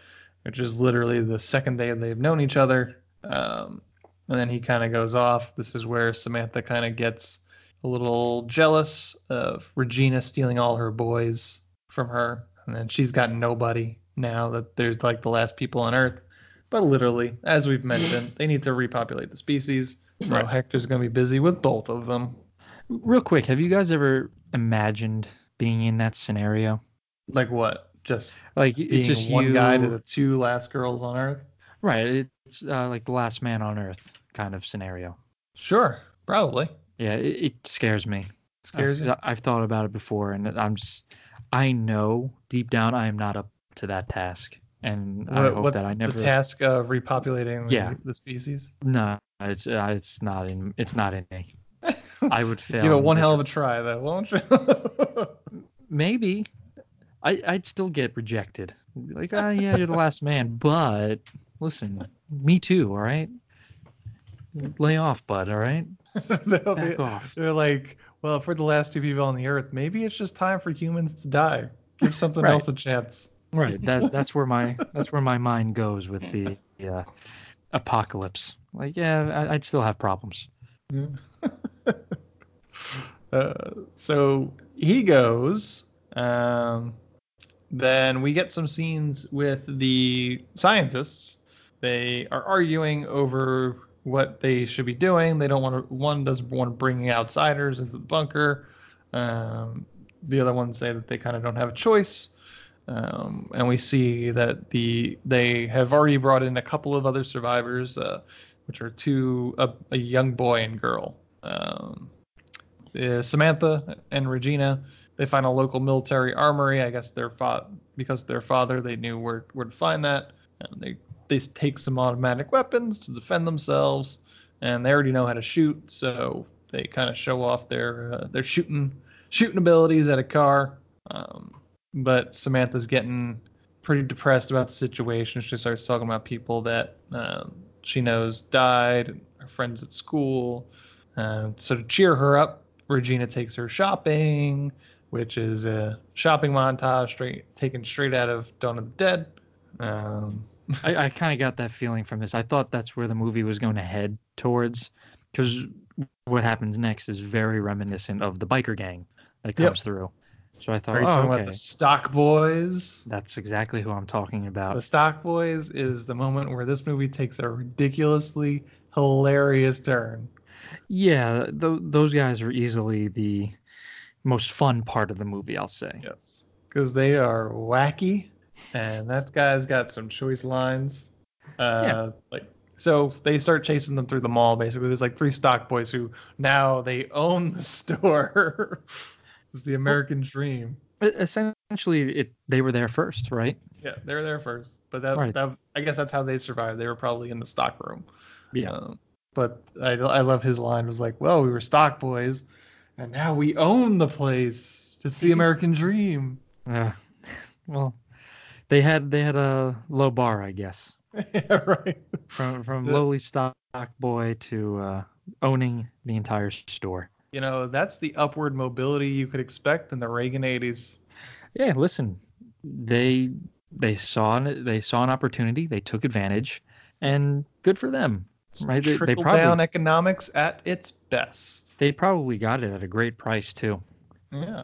which is literally the second day they've known each other. Um, and then he kind of goes off. This is where Samantha kind of gets a little jealous of Regina stealing all her boys from her, and then she's got nobody now that they're like the last people on Earth. But literally, as we've mentioned, they need to repopulate the species. So Right. Hector's gonna be busy with both of them. Real quick, have you guys ever imagined being in that scenario? Like what? Just Like being it's just one you, guy to the two last girls on Earth. right? It's uh, like the last man on Earth kind of scenario. Sure, probably. Yeah, it, it scares me. It Scares I've, you. I've thought about it before, and I'm just, I know deep down I am not up to that task, and I hope that I never. the task of repopulating the, Yeah. the species? No, it's uh, it's not in it's not in me. *laughs* I would fail. Give it one hell of a try, though, won't you? maybe I, I'd still get rejected. Like, ah, yeah, you're the last man, but listen, me too, all right? Lay off, bud, all right? *laughs* They'll Back be- off. They're like, well, if we're the last two people on the Earth, maybe it's just time for humans to die. Give something Right. else a chance. Right. That *laughs* that's where my that's where my mind goes with the uh, apocalypse. Like, yeah, I, I'd still have problems. *laughs* Uh, so he goes. Um, then we get some scenes with the scientists. They are arguing over what they should be doing. They don't want to. One doesn't want to bring outsiders into the bunker. Um, the other ones say that they kind of don't have a choice. Um, and we see that the they have already brought in a couple of other survivors, uh, which are two a, a young boy and girl. Um, uh, Samantha and Regina they find a local military armory. I guess their fa- because their father they knew where where to find that. And they they take some automatic weapons to defend themselves, and they already know how to shoot, so they kind of show off their uh, their shooting shooting abilities at a car. Um, but Samantha's getting pretty depressed about the situation. She starts talking about people that um, she knows died, her friends at school. Um, so to cheer her up, Regina takes her shopping, which is a shopping montage straight taken straight out of Dawn of the Dead. Um, I, I kind of got that feeling from this. I thought that's where the movie was going to head towards, because what happens next is very reminiscent of the biker gang that Yep. comes through. So I thought, are you oh, talking okay, about the Stock Boys? that's exactly who I'm talking about. The Stock Boys is the moment where this movie takes a ridiculously hilarious turn. Yeah, th- those guys are easily the most fun part of the movie, I'll say. Yes. Because they are wacky, and that guy's got some choice lines. Uh, Yeah. Like, so they start chasing them through the mall. Basically, there's like three stock boys who now they own the *laughs* store. it's the American dream. E- Essentially, it they were there first, right? Yeah, they were there first, but that, Right. that I guess that's how they survived. They were probably in the stock room. Yeah. Um, but I, I love his line was like, well, we were stock boys, and now we own the place. It's the *laughs* American dream. Yeah. well, they had they had a low bar, I guess, *laughs* yeah, right. from from The- lowly stock boy to uh, owning the entire store. You know, that's the upward mobility you could expect in the Reagan 80s. Yeah, listen, they they saw an, they saw an opportunity, they took advantage, and good for them, right? They, they Trickle probably down economics at its best. they probably got it at a great price too. Yeah.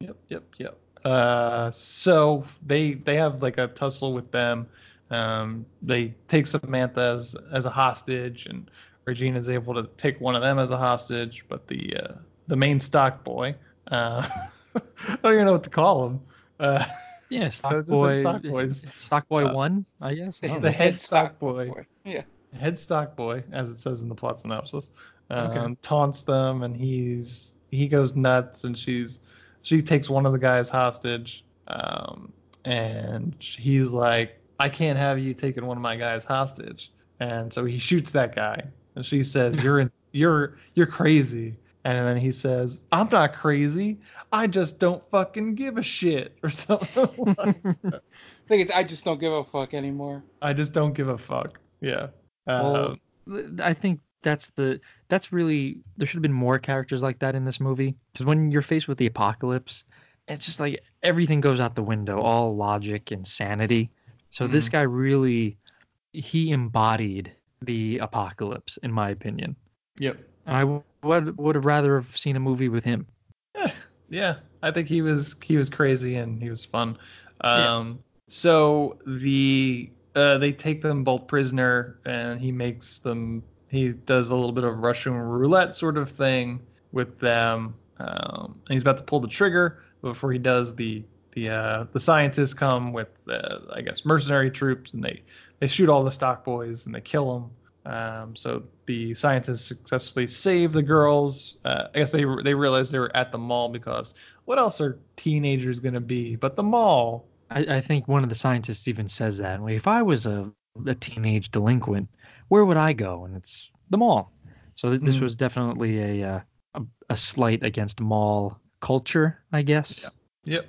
Yep, yep, yep. Uh, so they they have like a tussle with them. Um, they take Samantha as as a hostage, and Regina is able to take one of them as a hostage. But the uh, the main stock boy, uh, *laughs* I don't even know what to call him. Uh, Yeah, *laughs* stock boy, Stock *laughs* Boys. stock boy Uh, one, I guess. I the know. head stock boy. Yeah. head stock boy, as it says in the plot synopsis, um, Okay. taunts them, and he's he goes nuts, and she's she takes one of the guys hostage, um, and he's like, I can't have you taking one of my guys hostage, and so he shoots that guy, and she says, *laughs* You're in, you're you're crazy. And then he says, I'm not crazy. I just don't fucking give a shit or something. like *laughs* that. I think it's I just don't give a fuck anymore. I just don't give a fuck. Yeah. Well, Um, I think that's the that's really there should have been more characters like that in this movie because when you're faced with the apocalypse, it's just like everything goes out the window, all logic and sanity. So this guy really he embodied the apocalypse, in my opinion. Yep. I w- would would have rather have seen a movie with him. Eh, yeah, I think he was he was crazy and he was fun. Um, so the uh, they take them both prisoner and he makes them he does a little bit of Russian roulette sort of thing with them. Um, and he's about to pull the trigger before he does the the uh, the scientists come with uh, I guess mercenary troops and they they shoot all the stock boys and they kill them. Um, so the scientists successfully save the girls. Uh, I guess they they realized they were at the mall because what else are teenagers gonna be but the mall? I, I think one of the scientists even says that. If I was a, a teenage delinquent, where would I go? And it's the mall. So th- this Mhm. was definitely a, uh, a a slight against mall culture, I guess. Yep.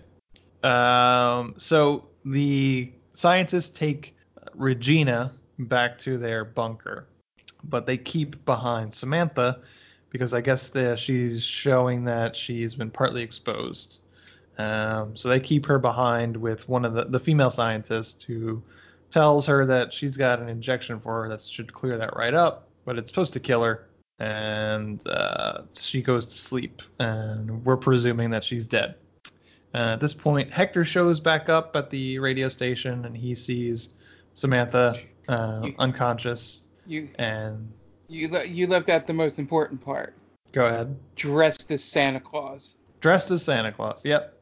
Um, so the scientists take Regina back to their bunker, but they keep behind Samantha because I guess the, she's showing that she's been partly exposed. Um, so they keep her behind with one of the, the female scientists who tells her that she's got an injection for her that should clear that right up, but it's supposed to kill her. And uh, she goes to sleep, and we're presuming that she's dead. Uh, at this point, Hector shows back up at the radio station, and he sees Samantha uh, You- unconscious. You And you le- you left out the most important part. go ahead, Dressed as Santa Claus. dressed as Santa Claus. Yep,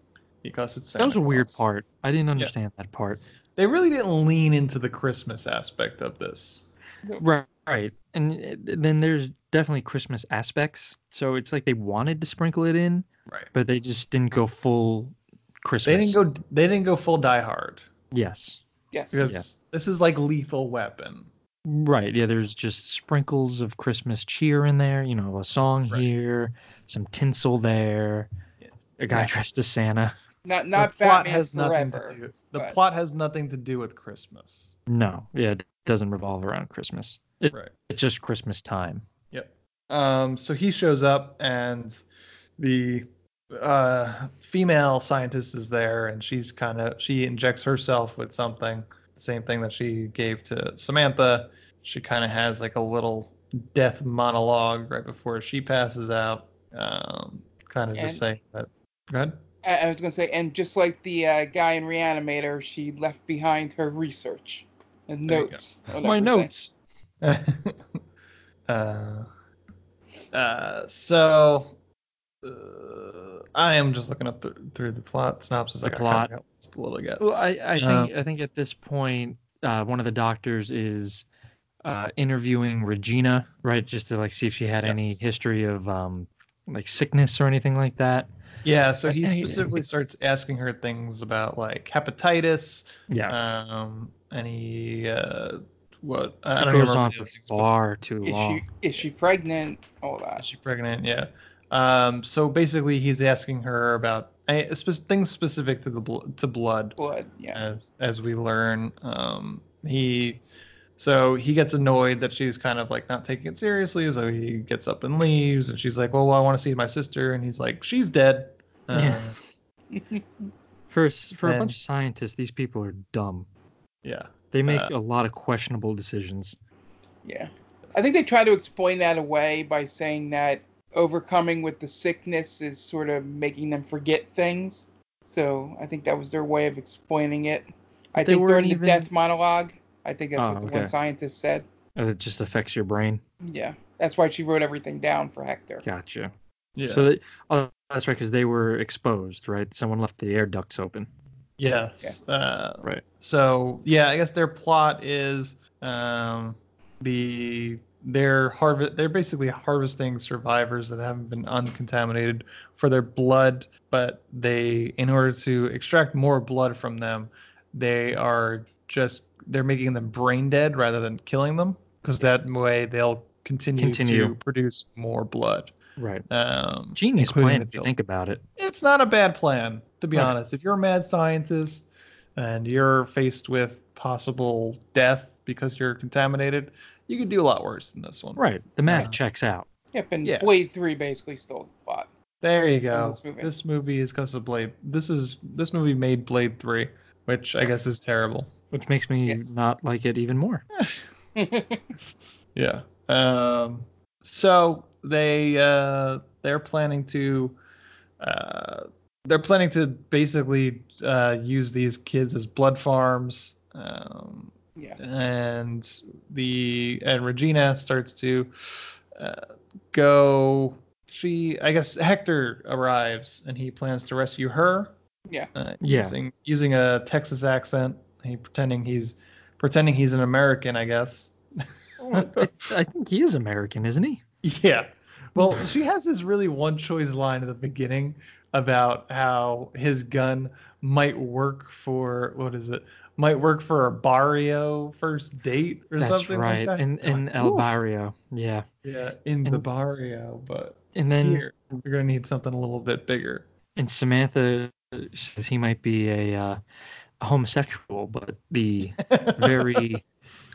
because it's Santa that was a weird part. I didn't understand that part. They really didn't lean into the Christmas aspect of this. Right. Right. And uh, then there's definitely Christmas aspects. So it's like they wanted to sprinkle it in, Right. but they just didn't go full Christmas. They didn't go. They didn't go full Die Hard Yes. Yes. because Yeah. this is like Lethal Weapon. Right. Yeah. There's just sprinkles of Christmas cheer in there. You know, a song Right. here, some tinsel there, a guy Yeah. dressed as Santa. Not not the plot Batman has nothing to do. The but- plot has nothing to do with Christmas. No. Yeah. It doesn't revolve around Christmas. It, Right. It's just Christmas time. Yep. Um, so he shows up and the uh, female scientist is there and she's kind of she injects herself with something, the same thing that she gave to Samantha. She kind of has like a little death monologue right before she passes out. Um, kind of just saying that. Go ahead. I, I was gonna say, and just like the uh, guy in Reanimator, she left behind her research and There notes. My notes. *laughs* uh, uh, so uh, I am just looking up th- through the plot synopsis. The I plot. kind of lost a little bit. Well, I, I Um, think I think at this point, uh, one of the doctors is uh, interviewing Regina, right, just to like see if she had any history of um, like sickness or anything like that. Yeah, so he *laughs* specifically starts asking her things about like hepatitis, Yeah, um, any uh, what I it don't goes remember on for things, far too Is long. she is she pregnant? All Is that. she pregnant? Yeah. Um, so basically, he's asking her about uh, spe- things specific to the bl- to blood. Blood. Yeah. as as we learn. Um, he so he gets annoyed that she's kind of like not taking it seriously, so he gets up and leaves, and she's like, "Well, I want to see my sister," and he's like, "She's dead." Uh, Yeah. *laughs* For s- for a bunch of scientists, these people are dumb. yeah. They make Uh, a lot of questionable decisions. Yeah. I think they try to explain that away by saying that overcoming with the sickness is sort of making them forget things. So I think that was their way of explaining it. I They think weren't during the death monologue, I think that's Oh, what the okay. one scientist said. Uh, It just affects your brain. Yeah. That's why she wrote everything down for Hector. Gotcha. Yeah. So they, oh, that's right, because they were exposed, right? Someone left the air ducts open. yes. Uh, Right. So yeah, I guess their plot is um, the they're harvest they're basically harvesting survivors that haven't been uncontaminated for their blood, but they in order to extract more blood from them, they are just they're making them brain dead rather than killing them because that way they'll continue, Continue. to produce more blood. Right. Um, Genius plan if you think about it. it's not a bad plan to be Right. honest if you're a mad scientist and you're faced with possible death because you're contaminated you could do a lot worse than this one Right. The math Yeah. checks out. Yep, and Yeah. Blade 3 basically stole the plot. there you go this movie. this movie is because of blade this is this movie made blade 3 which i guess is terrible Which makes me Yes. not like it even more. *laughs* Yeah. Um, so they uh, they're planning to uh, they're planning to basically uh, use these kids as blood farms. Um, Yeah. and the and Regina starts to uh, go. She, I guess, Hector arrives and he plans to rescue her. Yeah. Uh, Yeah. Using using a Texas accent, he pretending he's pretending he's an American, I guess. I, I think he is American, isn't he? *laughs* Yeah. Well, *laughs* she has this really one choice line at the beginning about how his gun might work for what is it? Might work for a barrio first date or That's something right. like that. in in Like, El oof. Barrio. Yeah. Yeah, in the barrio, but And then here we're gonna need something a little bit bigger. and Samantha says he might be a, uh, homosexual, but the *laughs* very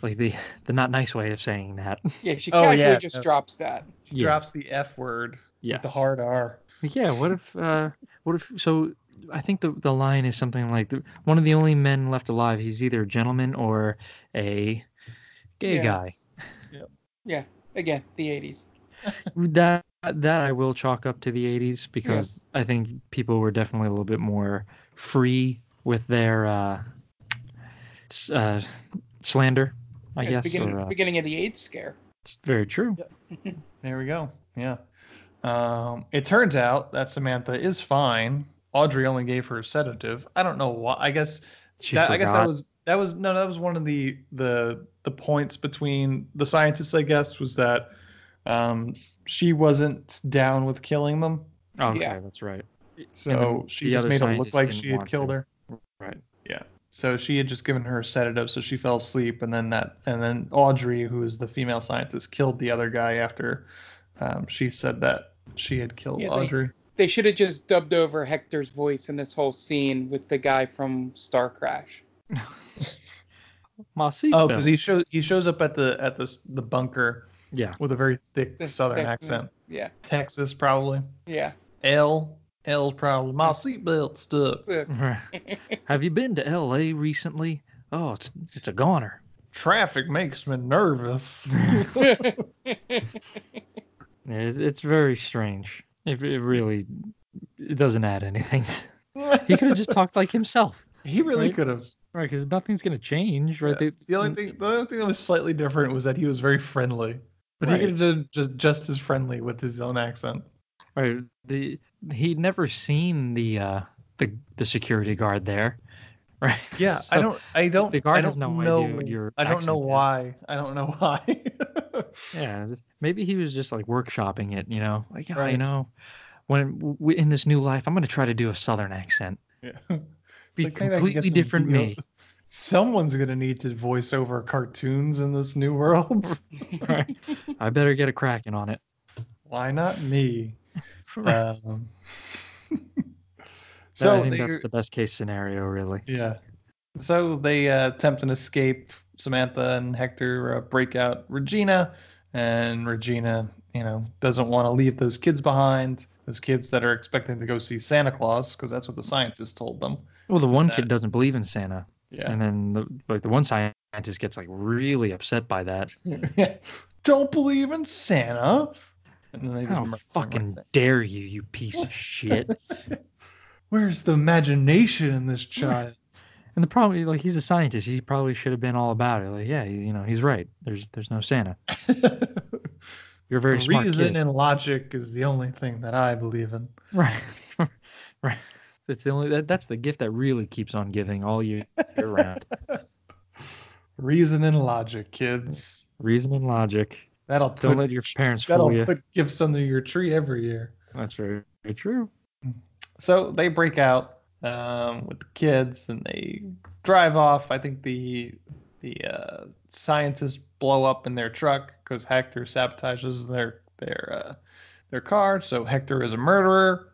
like the the not nice way of saying that. *laughs* Yeah, she Oh, casually yeah, just no. drops that. Yeah. Drops the F word Yes. with the hard R. Yeah. What if uh what if so I think the the line is something like the, one of the only men left alive. He's either a gentleman or a gay Yeah. guy. *laughs* Yeah, Yeah. again, the 80s. *laughs* That that I will chalk up to the 80s because I think people were definitely a little bit more free with their uh, uh slander. I Yeah, guess. beginning, or, uh, beginning of the AIDS scare. it's very true. *laughs* There we go. Yeah. Um, it turns out that Samantha is fine. Audrey only gave her a sedative. I don't know why. I guess She that, I guess that was that was no that was one of the the the points between the scientists I guess was that um, she wasn't down with killing them. Okay, Yeah. that's right. So she just made it look like she had killed to. her. Right. Yeah. So she had just given her a sedative, so she fell asleep, and then that, and then Audrey, who is the female scientist, killed the other guy after um, she said that she had killed Yeah, Audrey. They should have just dubbed over Hector's voice in this whole scene with the guy from Starcrash. *laughs* My Oh, because he shows he shows up at the at the the bunker yeah. with a very thick The- Southern the- accent. Yeah, Texas probably. yeah. L L's probably my seatbelt stuck. *laughs* Have you been to L.A. recently? Oh, it's it's a goner. Traffic makes me nervous. *laughs* *laughs* It's, it's very strange. It, it really it doesn't add anything. he could have just talked like himself, he really Right? could have. right? Because nothing's gonna change, right? They- The only thing, the only thing that was slightly different was that he was very friendly, but Right. he could have done just just as friendly with his own accent. Right. The he'd never seen the uh the the security guard there. *laughs* Right. Yeah, I don't, I don't, the guard I don't has no know, idea what your I don't know accent is. why. I don't know why. *laughs* Yeah. just- Maybe he was just like workshopping it, you know, like yeah, you know, when w- in this new life, I'm gonna try to do a southern accent. yeah. *laughs* Be like, maybe I can get completely different me. Someone's gonna need to voice over cartoons in this new world. right. I better get a cracking on it. why not me? *laughs* Um, *laughs* so I think they, that's the best case scenario, really. yeah. So they uh, attempt an escape. Samantha and Hector uh, break out Regina, and Regina, you know, doesn't want to leave those kids behind. Those kids that are expecting to go see Santa Claus, because that's what the scientists told them. Well, the one that- kid doesn't believe in Santa, Yeah. and then the, like the one scientist gets like really upset by that. *laughs* Don't believe in Santa. And then they How murder fucking right dare you, you piece of shit! *laughs* Where's the imagination in this child? And the problem, like, he's a scientist. He probably should have been all about it. Like, yeah, you know, he's right. There's there's no Santa. *laughs* You're a very smart Reason kid. and logic is the only thing that I believe in. *laughs* Right. right. That's the only that, that's the gift that really keeps on giving all year, year round. Reason and logic, kids. Reason and logic. That'll Don't put let your parents that'll fool you. put gifts under your tree every year. That's very, very true. So they break out um, with the kids and they drive off. I think the the uh, scientists blow up in their truck because Hector sabotages their their uh, their car. So Hector is a murderer.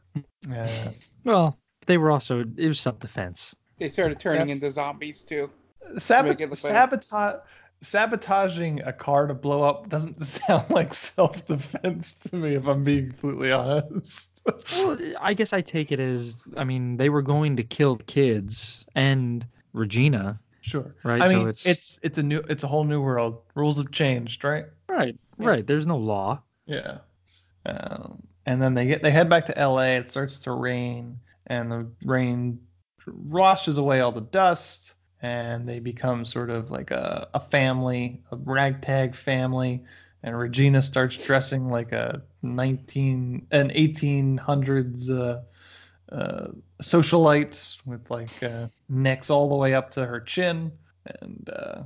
Uh, *laughs* Well, they were also it was self defense. They started turning That's- into zombies too. Sabot- Make like- sabotage sabotaging a car to blow up doesn't *laughs* sound like self-defense to me if i'm being completely honest Well, I guess I take it as I mean they were going to kill kids and Regina. sure Right, i so mean it's- it's it's a new it's a whole new world rules have changed right Right, right. There's no law. Yeah. Um, and then they get they head back to L.A. It starts to rain, and the rain washes away all the dust, and they become sort of like a, a family, a ragtag family. And Regina starts dressing like a 19 an 1800s uh, uh, socialite with like uh, necks all the way up to her chin, and uh,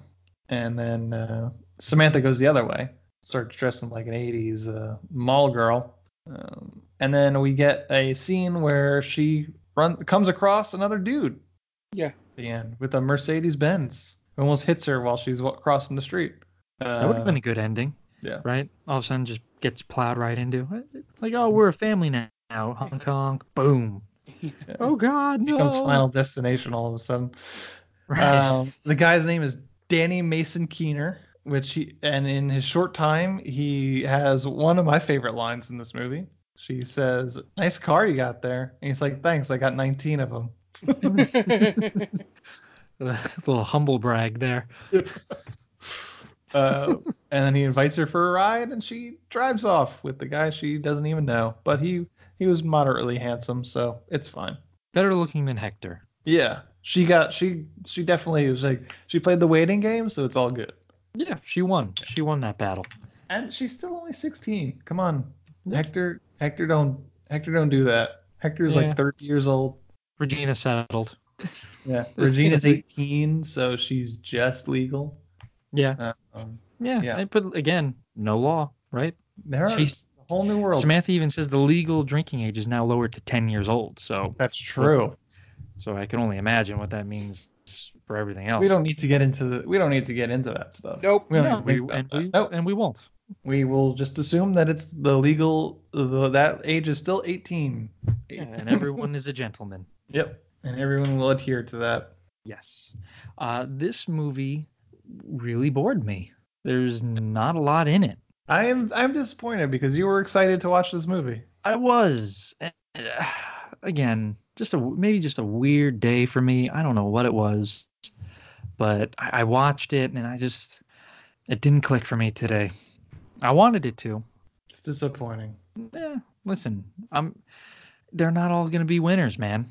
and then uh, Samantha goes the other way, starts dressing like an 80s uh, mall girl. Um, and then we get a scene where she run comes across another dude Yeah. The end with a Mercedes Benz. Almost hits her while she's crossing the street. Uh, That would have been a good ending, yeah. right? All of a sudden, just gets plowed right into. It. Like, oh, we're a family now. Hong Kong, boom. Oh God, no. Becomes Final Destination all of a sudden. Right. Um, the guy's name is Danny Mason Keener, which he and in his short time he has one of my favorite lines in this movie. She says, "Nice car you got there," and he's like, "Thanks, I got 19 of them." A *laughs* little humble brag there. *laughs* Uh, and then he invites her for a ride, and she drives off with the guy she doesn't even know. But he he was moderately handsome, so it's fine. Better looking than Hector. Yeah, she got she she definitely was like she played the waiting game, so it's all good. Yeah, she won. She won that battle. And she's still only 16. Come on, Hector. Hector don't Hector don't do that. Hector's Yeah. like 30 years old. Regina settled. Yeah, *laughs* Regina's 18, so she's just legal. Yeah. Um, Yeah. yeah. But again, no law, right? there are She's- a whole new world. Samantha even says the legal drinking age is now lowered to 10 years old. So That's true. so I can only imagine what that means for everything else. We don't need to get into the, we don't need to get into that stuff. Nope. We don't No, we, and, we, Nope. and we won't. We will just assume that it's the legal the, that age is still 18. Yeah, and everyone is a gentleman. *laughs* Yep. And everyone will adhere to that. Yes. Uh, this movie really bored me. There's not a lot in it. I am I'm disappointed because you were excited to watch this movie. I was. And, uh, Again, just a maybe just a weird day for me. I don't know what it was, but I, I watched it and I just it didn't click for me today. I wanted it to. It's disappointing. Eh, listen, I'm. They're not all gonna be winners, man.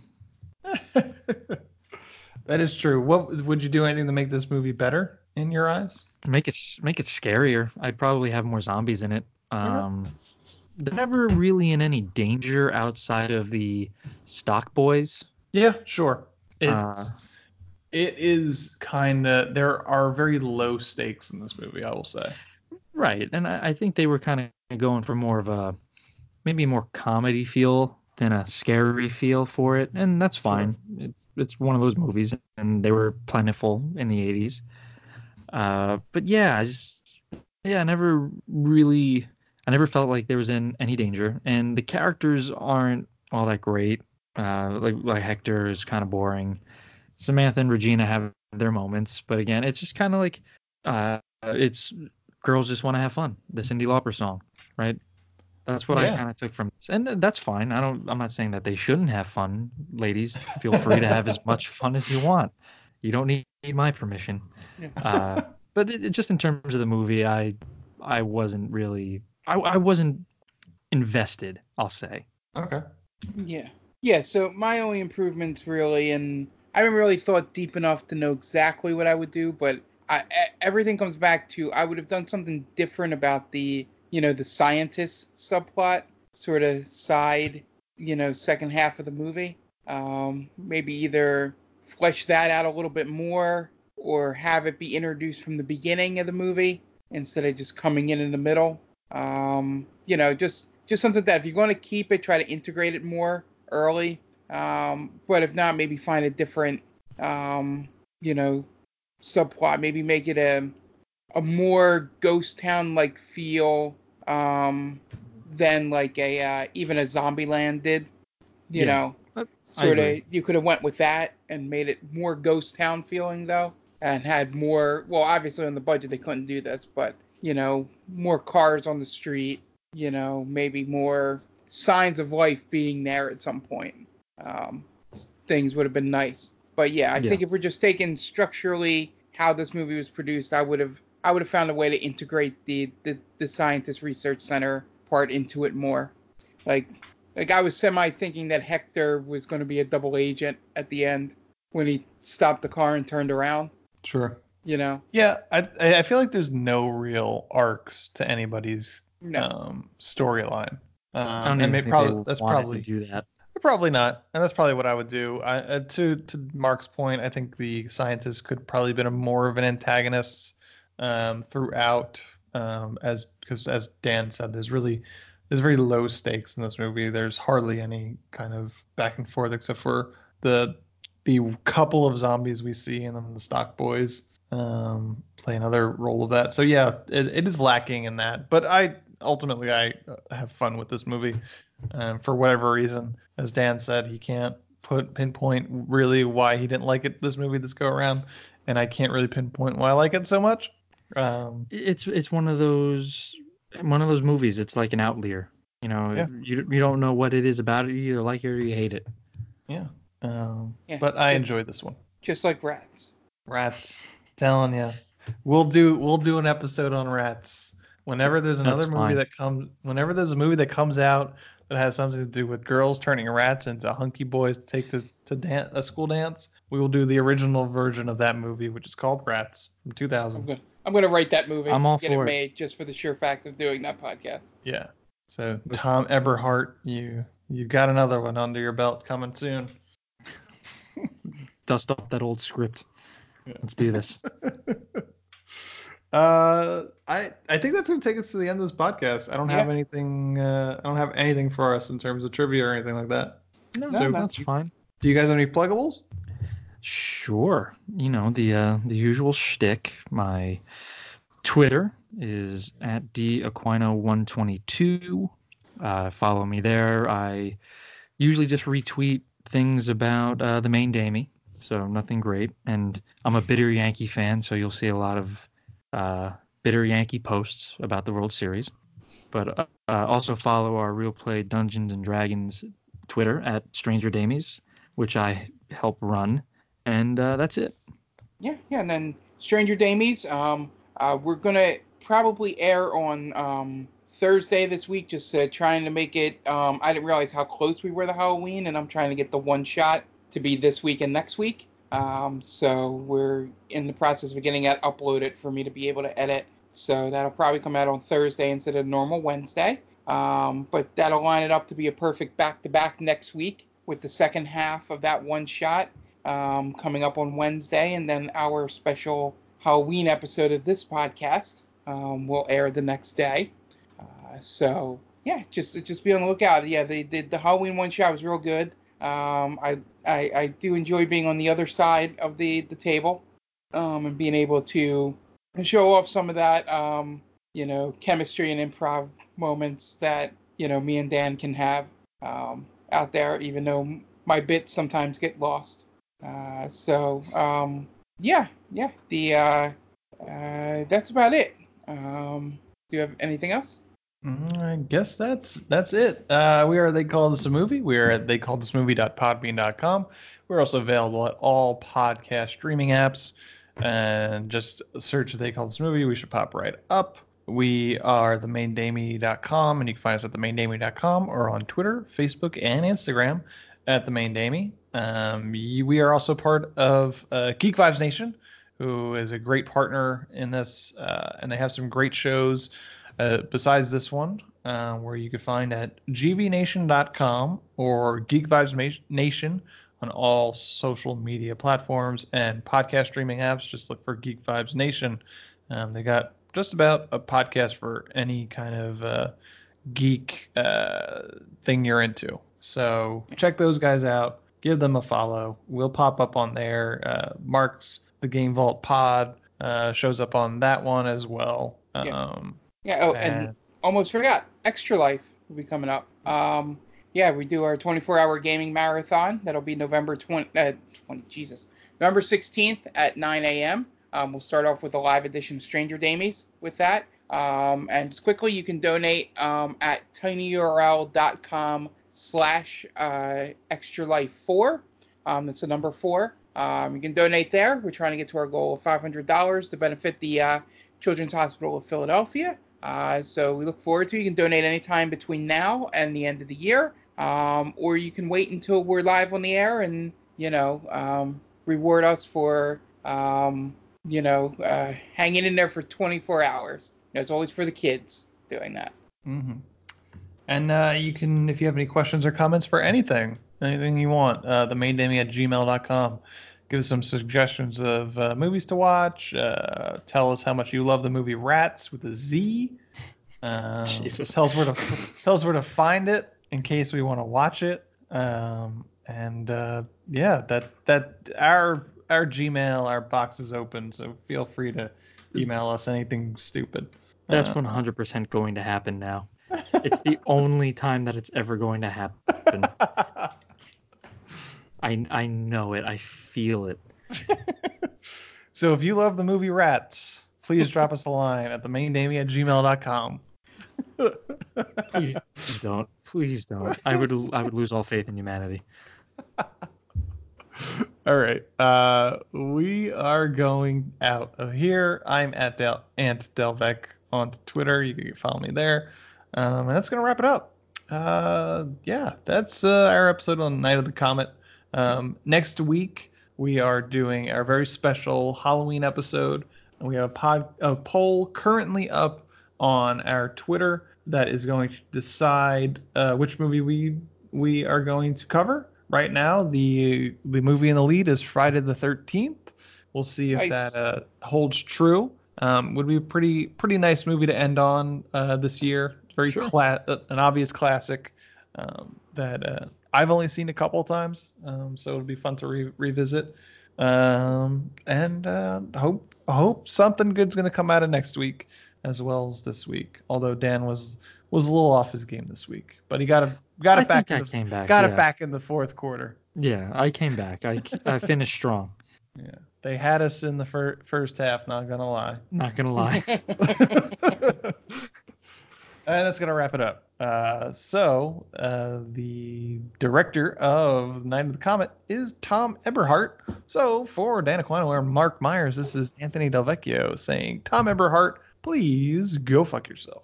*laughs* that is true. What would you do anything to make this movie better in your eyes? Make it make it scarier. I'd probably have more zombies in it. Um, they're never really in any danger outside of the stock boys. Yeah, sure. It's Uh, it is kind of there are very low stakes in this movie. I will say. Right, and I, I think they were kind of going for more of a maybe more comedy feel than a scary feel for it, and that's fine. It, it's one of those movies, and they were plentiful in the 80s. Uh, but yeah, I just yeah, I never really, I never felt like there was in any danger, and the characters aren't all that great. Uh, like like Hector is kind of boring. Samantha and Regina have their moments, but again, it's just kind of like uh, it's girls just want to have fun. The Cyndi Lauper song, right? That's what I kind of took from this, and that's fine. I don't. I'm not saying that they shouldn't have fun, ladies. Feel free to have as *laughs* much fun as you want. You don't need, need my permission. Uh, but it, it- just in terms of the movie, I I wasn't really I, I wasn't invested. I'll say. Okay. Yeah. Yeah, so my only improvements really, and I haven't really thought deep enough to know exactly what I would do, but I, e- everything comes back to I would have done something different about the, you know, the scientist subplot, sort of side, you know, second half of the movie. Um, maybe either flesh that out a little bit more or have it be introduced from the beginning of the movie instead of just coming in in the middle. Um, you know, just just something that if you're going to keep it, try to integrate it more early. Um, but if not, maybe find a different, um, you know, subplot. Maybe make it a a more ghost town like feel um, than like a uh, even a Zombieland did. You Yeah. know, I sort of you could have went with that and made it more ghost town feeling though and had more well obviously on the budget they couldn't do this but you know more cars on the street you know maybe more signs of life being there at some point um, things would have been nice but yeah i Yeah. think if we're just taking structurally how this movie was produced i would have I would have found a way to integrate the, the the scientist research center part into it more. Like like I was semi thinking that Hector was going to be a double agent at the end when he stopped the car and turned around. Sure. You know. Yeah, I I feel like there's no real arcs to anybody's No. um, storyline. Um, I don't and even they think probably they that's probably to do that. Probably not, and that's probably what I would do. I, uh, to to Mark's point, I think the scientist could probably been a more of an antagonist um, throughout, um, as because as Dan said, there's really there's very low stakes in this movie. There's hardly any kind of back and forth except for the the couple of zombies we see, and then the stock boys um, play another role of that. So yeah, it, it is lacking in that. But I ultimately I uh, have fun with this movie. Um, for whatever reason, as Dan said, he can't put pinpoint really why he didn't like it this movie this go around, and I can't really pinpoint why I like it so much. Um, It's it's one of those one of those movies. It's like an outlier. You know, Yeah. you you don't know what it is about it. You either like it or you hate it. yeah. Um, Yeah, but I yeah. enjoyed this one. Just like rats. Rats, telling you, we'll do we'll do an episode on rats whenever there's another That's movie fine. that comes whenever there's a movie that comes out that has something to do with girls turning rats into hunky boys to take to to dan- a school dance. We will do the original version of that movie, which is called Rats from I'm 2000. gonna I'm gonna write that movie. I'm all get for it it. made just for the sheer fact of doing that podcast. Yeah. So Thom Eberhardt, you you got another one under your belt coming soon. *laughs* Dust off that old script. Let's do this. *laughs* Uh, I I think that's gonna take us to the end of this podcast. I don't have anything. Uh, I don't have anything for us in terms of trivia or anything like that. No, So- that's fine. Do you guys have any pluggables? Sure. You know the uh, the usual shtick. My Twitter is at daquino122. Uh, follow me there. I usually just retweet things about uh, the main Damie, so nothing great. And I'm a bitter Yankee fan, so you'll see a lot of uh, bitter Yankee posts about the World Series. But uh, uh, also follow our Real Play Dungeons and Dragons Twitter at Stranger Damies, which I help run. And uh, that's it. Yeah, yeah, and then Stranger Damies. Um, uh, we're gonna probably air on um Thursday this week. Just uh, trying to make it. Um, I didn't realize how close we were to Halloween, and I'm trying to get the one shot to be this week and next week. Um, so we're in the process of getting that uploaded for me to be able to edit. So that'll probably come out on Thursday instead of normal Wednesday. Um, but that'll line it up to be a perfect back-to-back next week with the second half of that one shot um, coming up on Wednesday, and then our special Halloween episode of this podcast um, will air the next day. Uh, so yeah, just just be on the lookout. Yeah, they did the Halloween one shot was real good. Um, I, I I do enjoy being on the other side of the the table, um, and being able to show off some of that um, you know chemistry and improv moments that you know me and Dan can have um, out there, even though my bits sometimes get lost. Uh, so um, yeah, yeah. The uh, uh, that's about it. Um, do you have anything else? Mm, I guess that's that's it. Uh, we are they call this a movie. We are at they call this movie.podbean.com. We're also available at all podcast streaming apps. And just search they call this movie. We should pop right up. We are themaindamie.com, and you can find us at themaindamie.com or on Twitter, Facebook, and Instagram at the main Damie. Um, we are also part of uh, Geek Vibes Nation, who is a great partner in this, uh, and they have some great shows uh, besides this one, uh, where you can find at gvnation.com or Geek Vibes Nation on all social media platforms and podcast streaming apps. Just look for Geek Vibes Nation. Um, they got just about a podcast for any kind of uh, geek uh, thing you're into. So check those guys out. Give them a follow. We'll pop up on there. Uh, Mark's the Game Vault Pod uh, shows up on that one as well. Yeah. Um, Yeah. Oh, and and- almost forgot. Extra Life will be coming up. Um, yeah, we do our 24-hour gaming marathon. That'll be November 20. Uh, 20. Jesus. November 16th at 9 a.m. Um, we'll start off with a live edition of Stranger Damies with that. Um, and just quickly, you can donate um, at tinyurl.com slash uh, extra life 4. Um, that's the number 4. Um, you can donate there. We're trying to get to our goal of $500 to benefit the uh, Children's Hospital of Philadelphia. Uh, so we look forward to. You can donate anytime between now and the end of the year, um, or you can wait until we're live on the air and you know um, reward us for um, you know uh, hanging in there for 24 hours. You know, it's always for the kids doing that. Mm-hmm. And uh, you can, if you have any questions or comments for anything, anything you want, uh, the main name at gmail.com. Give us some suggestions of uh, movies to watch. Uh, tell us how much you love the movie Rats with a Z. *laughs* Um, Jesus. Tell us where to tell us where to find it in case we want to watch it. Um, and uh, yeah, that that our our Gmail our box is open, so feel free to email us anything stupid. That's Uh, 100% going to happen now. It's the only time that it's ever going to happen. *laughs* I I know it. I feel it. *laughs* So if you love the movie Rats, please drop us a line at the main at gmail.com. *laughs* Please don't. Please don't. I would I would lose all faith in humanity. All right. Uh, we are going out of here. I'm at Del Ant Delvec on Twitter. You can follow me there. Um, and that's gonna wrap it up. Uh, yeah, that's uh, our episode on Night of the Comet. Um, next week we are doing our very special Halloween episode. And we have a pod a poll currently up on our Twitter that is going to decide uh, which movie we we are going to cover. Right now, the the movie in the lead is Friday the 13th. We'll see if Nice. that uh, holds true. Um, would be a pretty pretty nice movie to end on uh, this year. Very Sure. cla- uh, an obvious classic um, that uh, I've only seen a couple times, um, so it'll be fun to re- revisit. Um, and uh, hope hope something good's gonna come out of next week as well as this week. Although Dan was was a little off his game this week, but he got it got I it back. think in I the, came back, Got yeah. it back in the fourth quarter. Yeah, I came back. I, I finished strong. *laughs* Yeah, they had us in the fir- first half. Not gonna lie. Not gonna lie. *laughs* *laughs* And that's gonna wrap it up. Uh, so uh, the director of Night of the Comet is Thom Eberhardt. So for Dan Aquino and Mark Myers, this is Anthony Delvecchio saying, Thom Eberhardt, please go fuck yourself.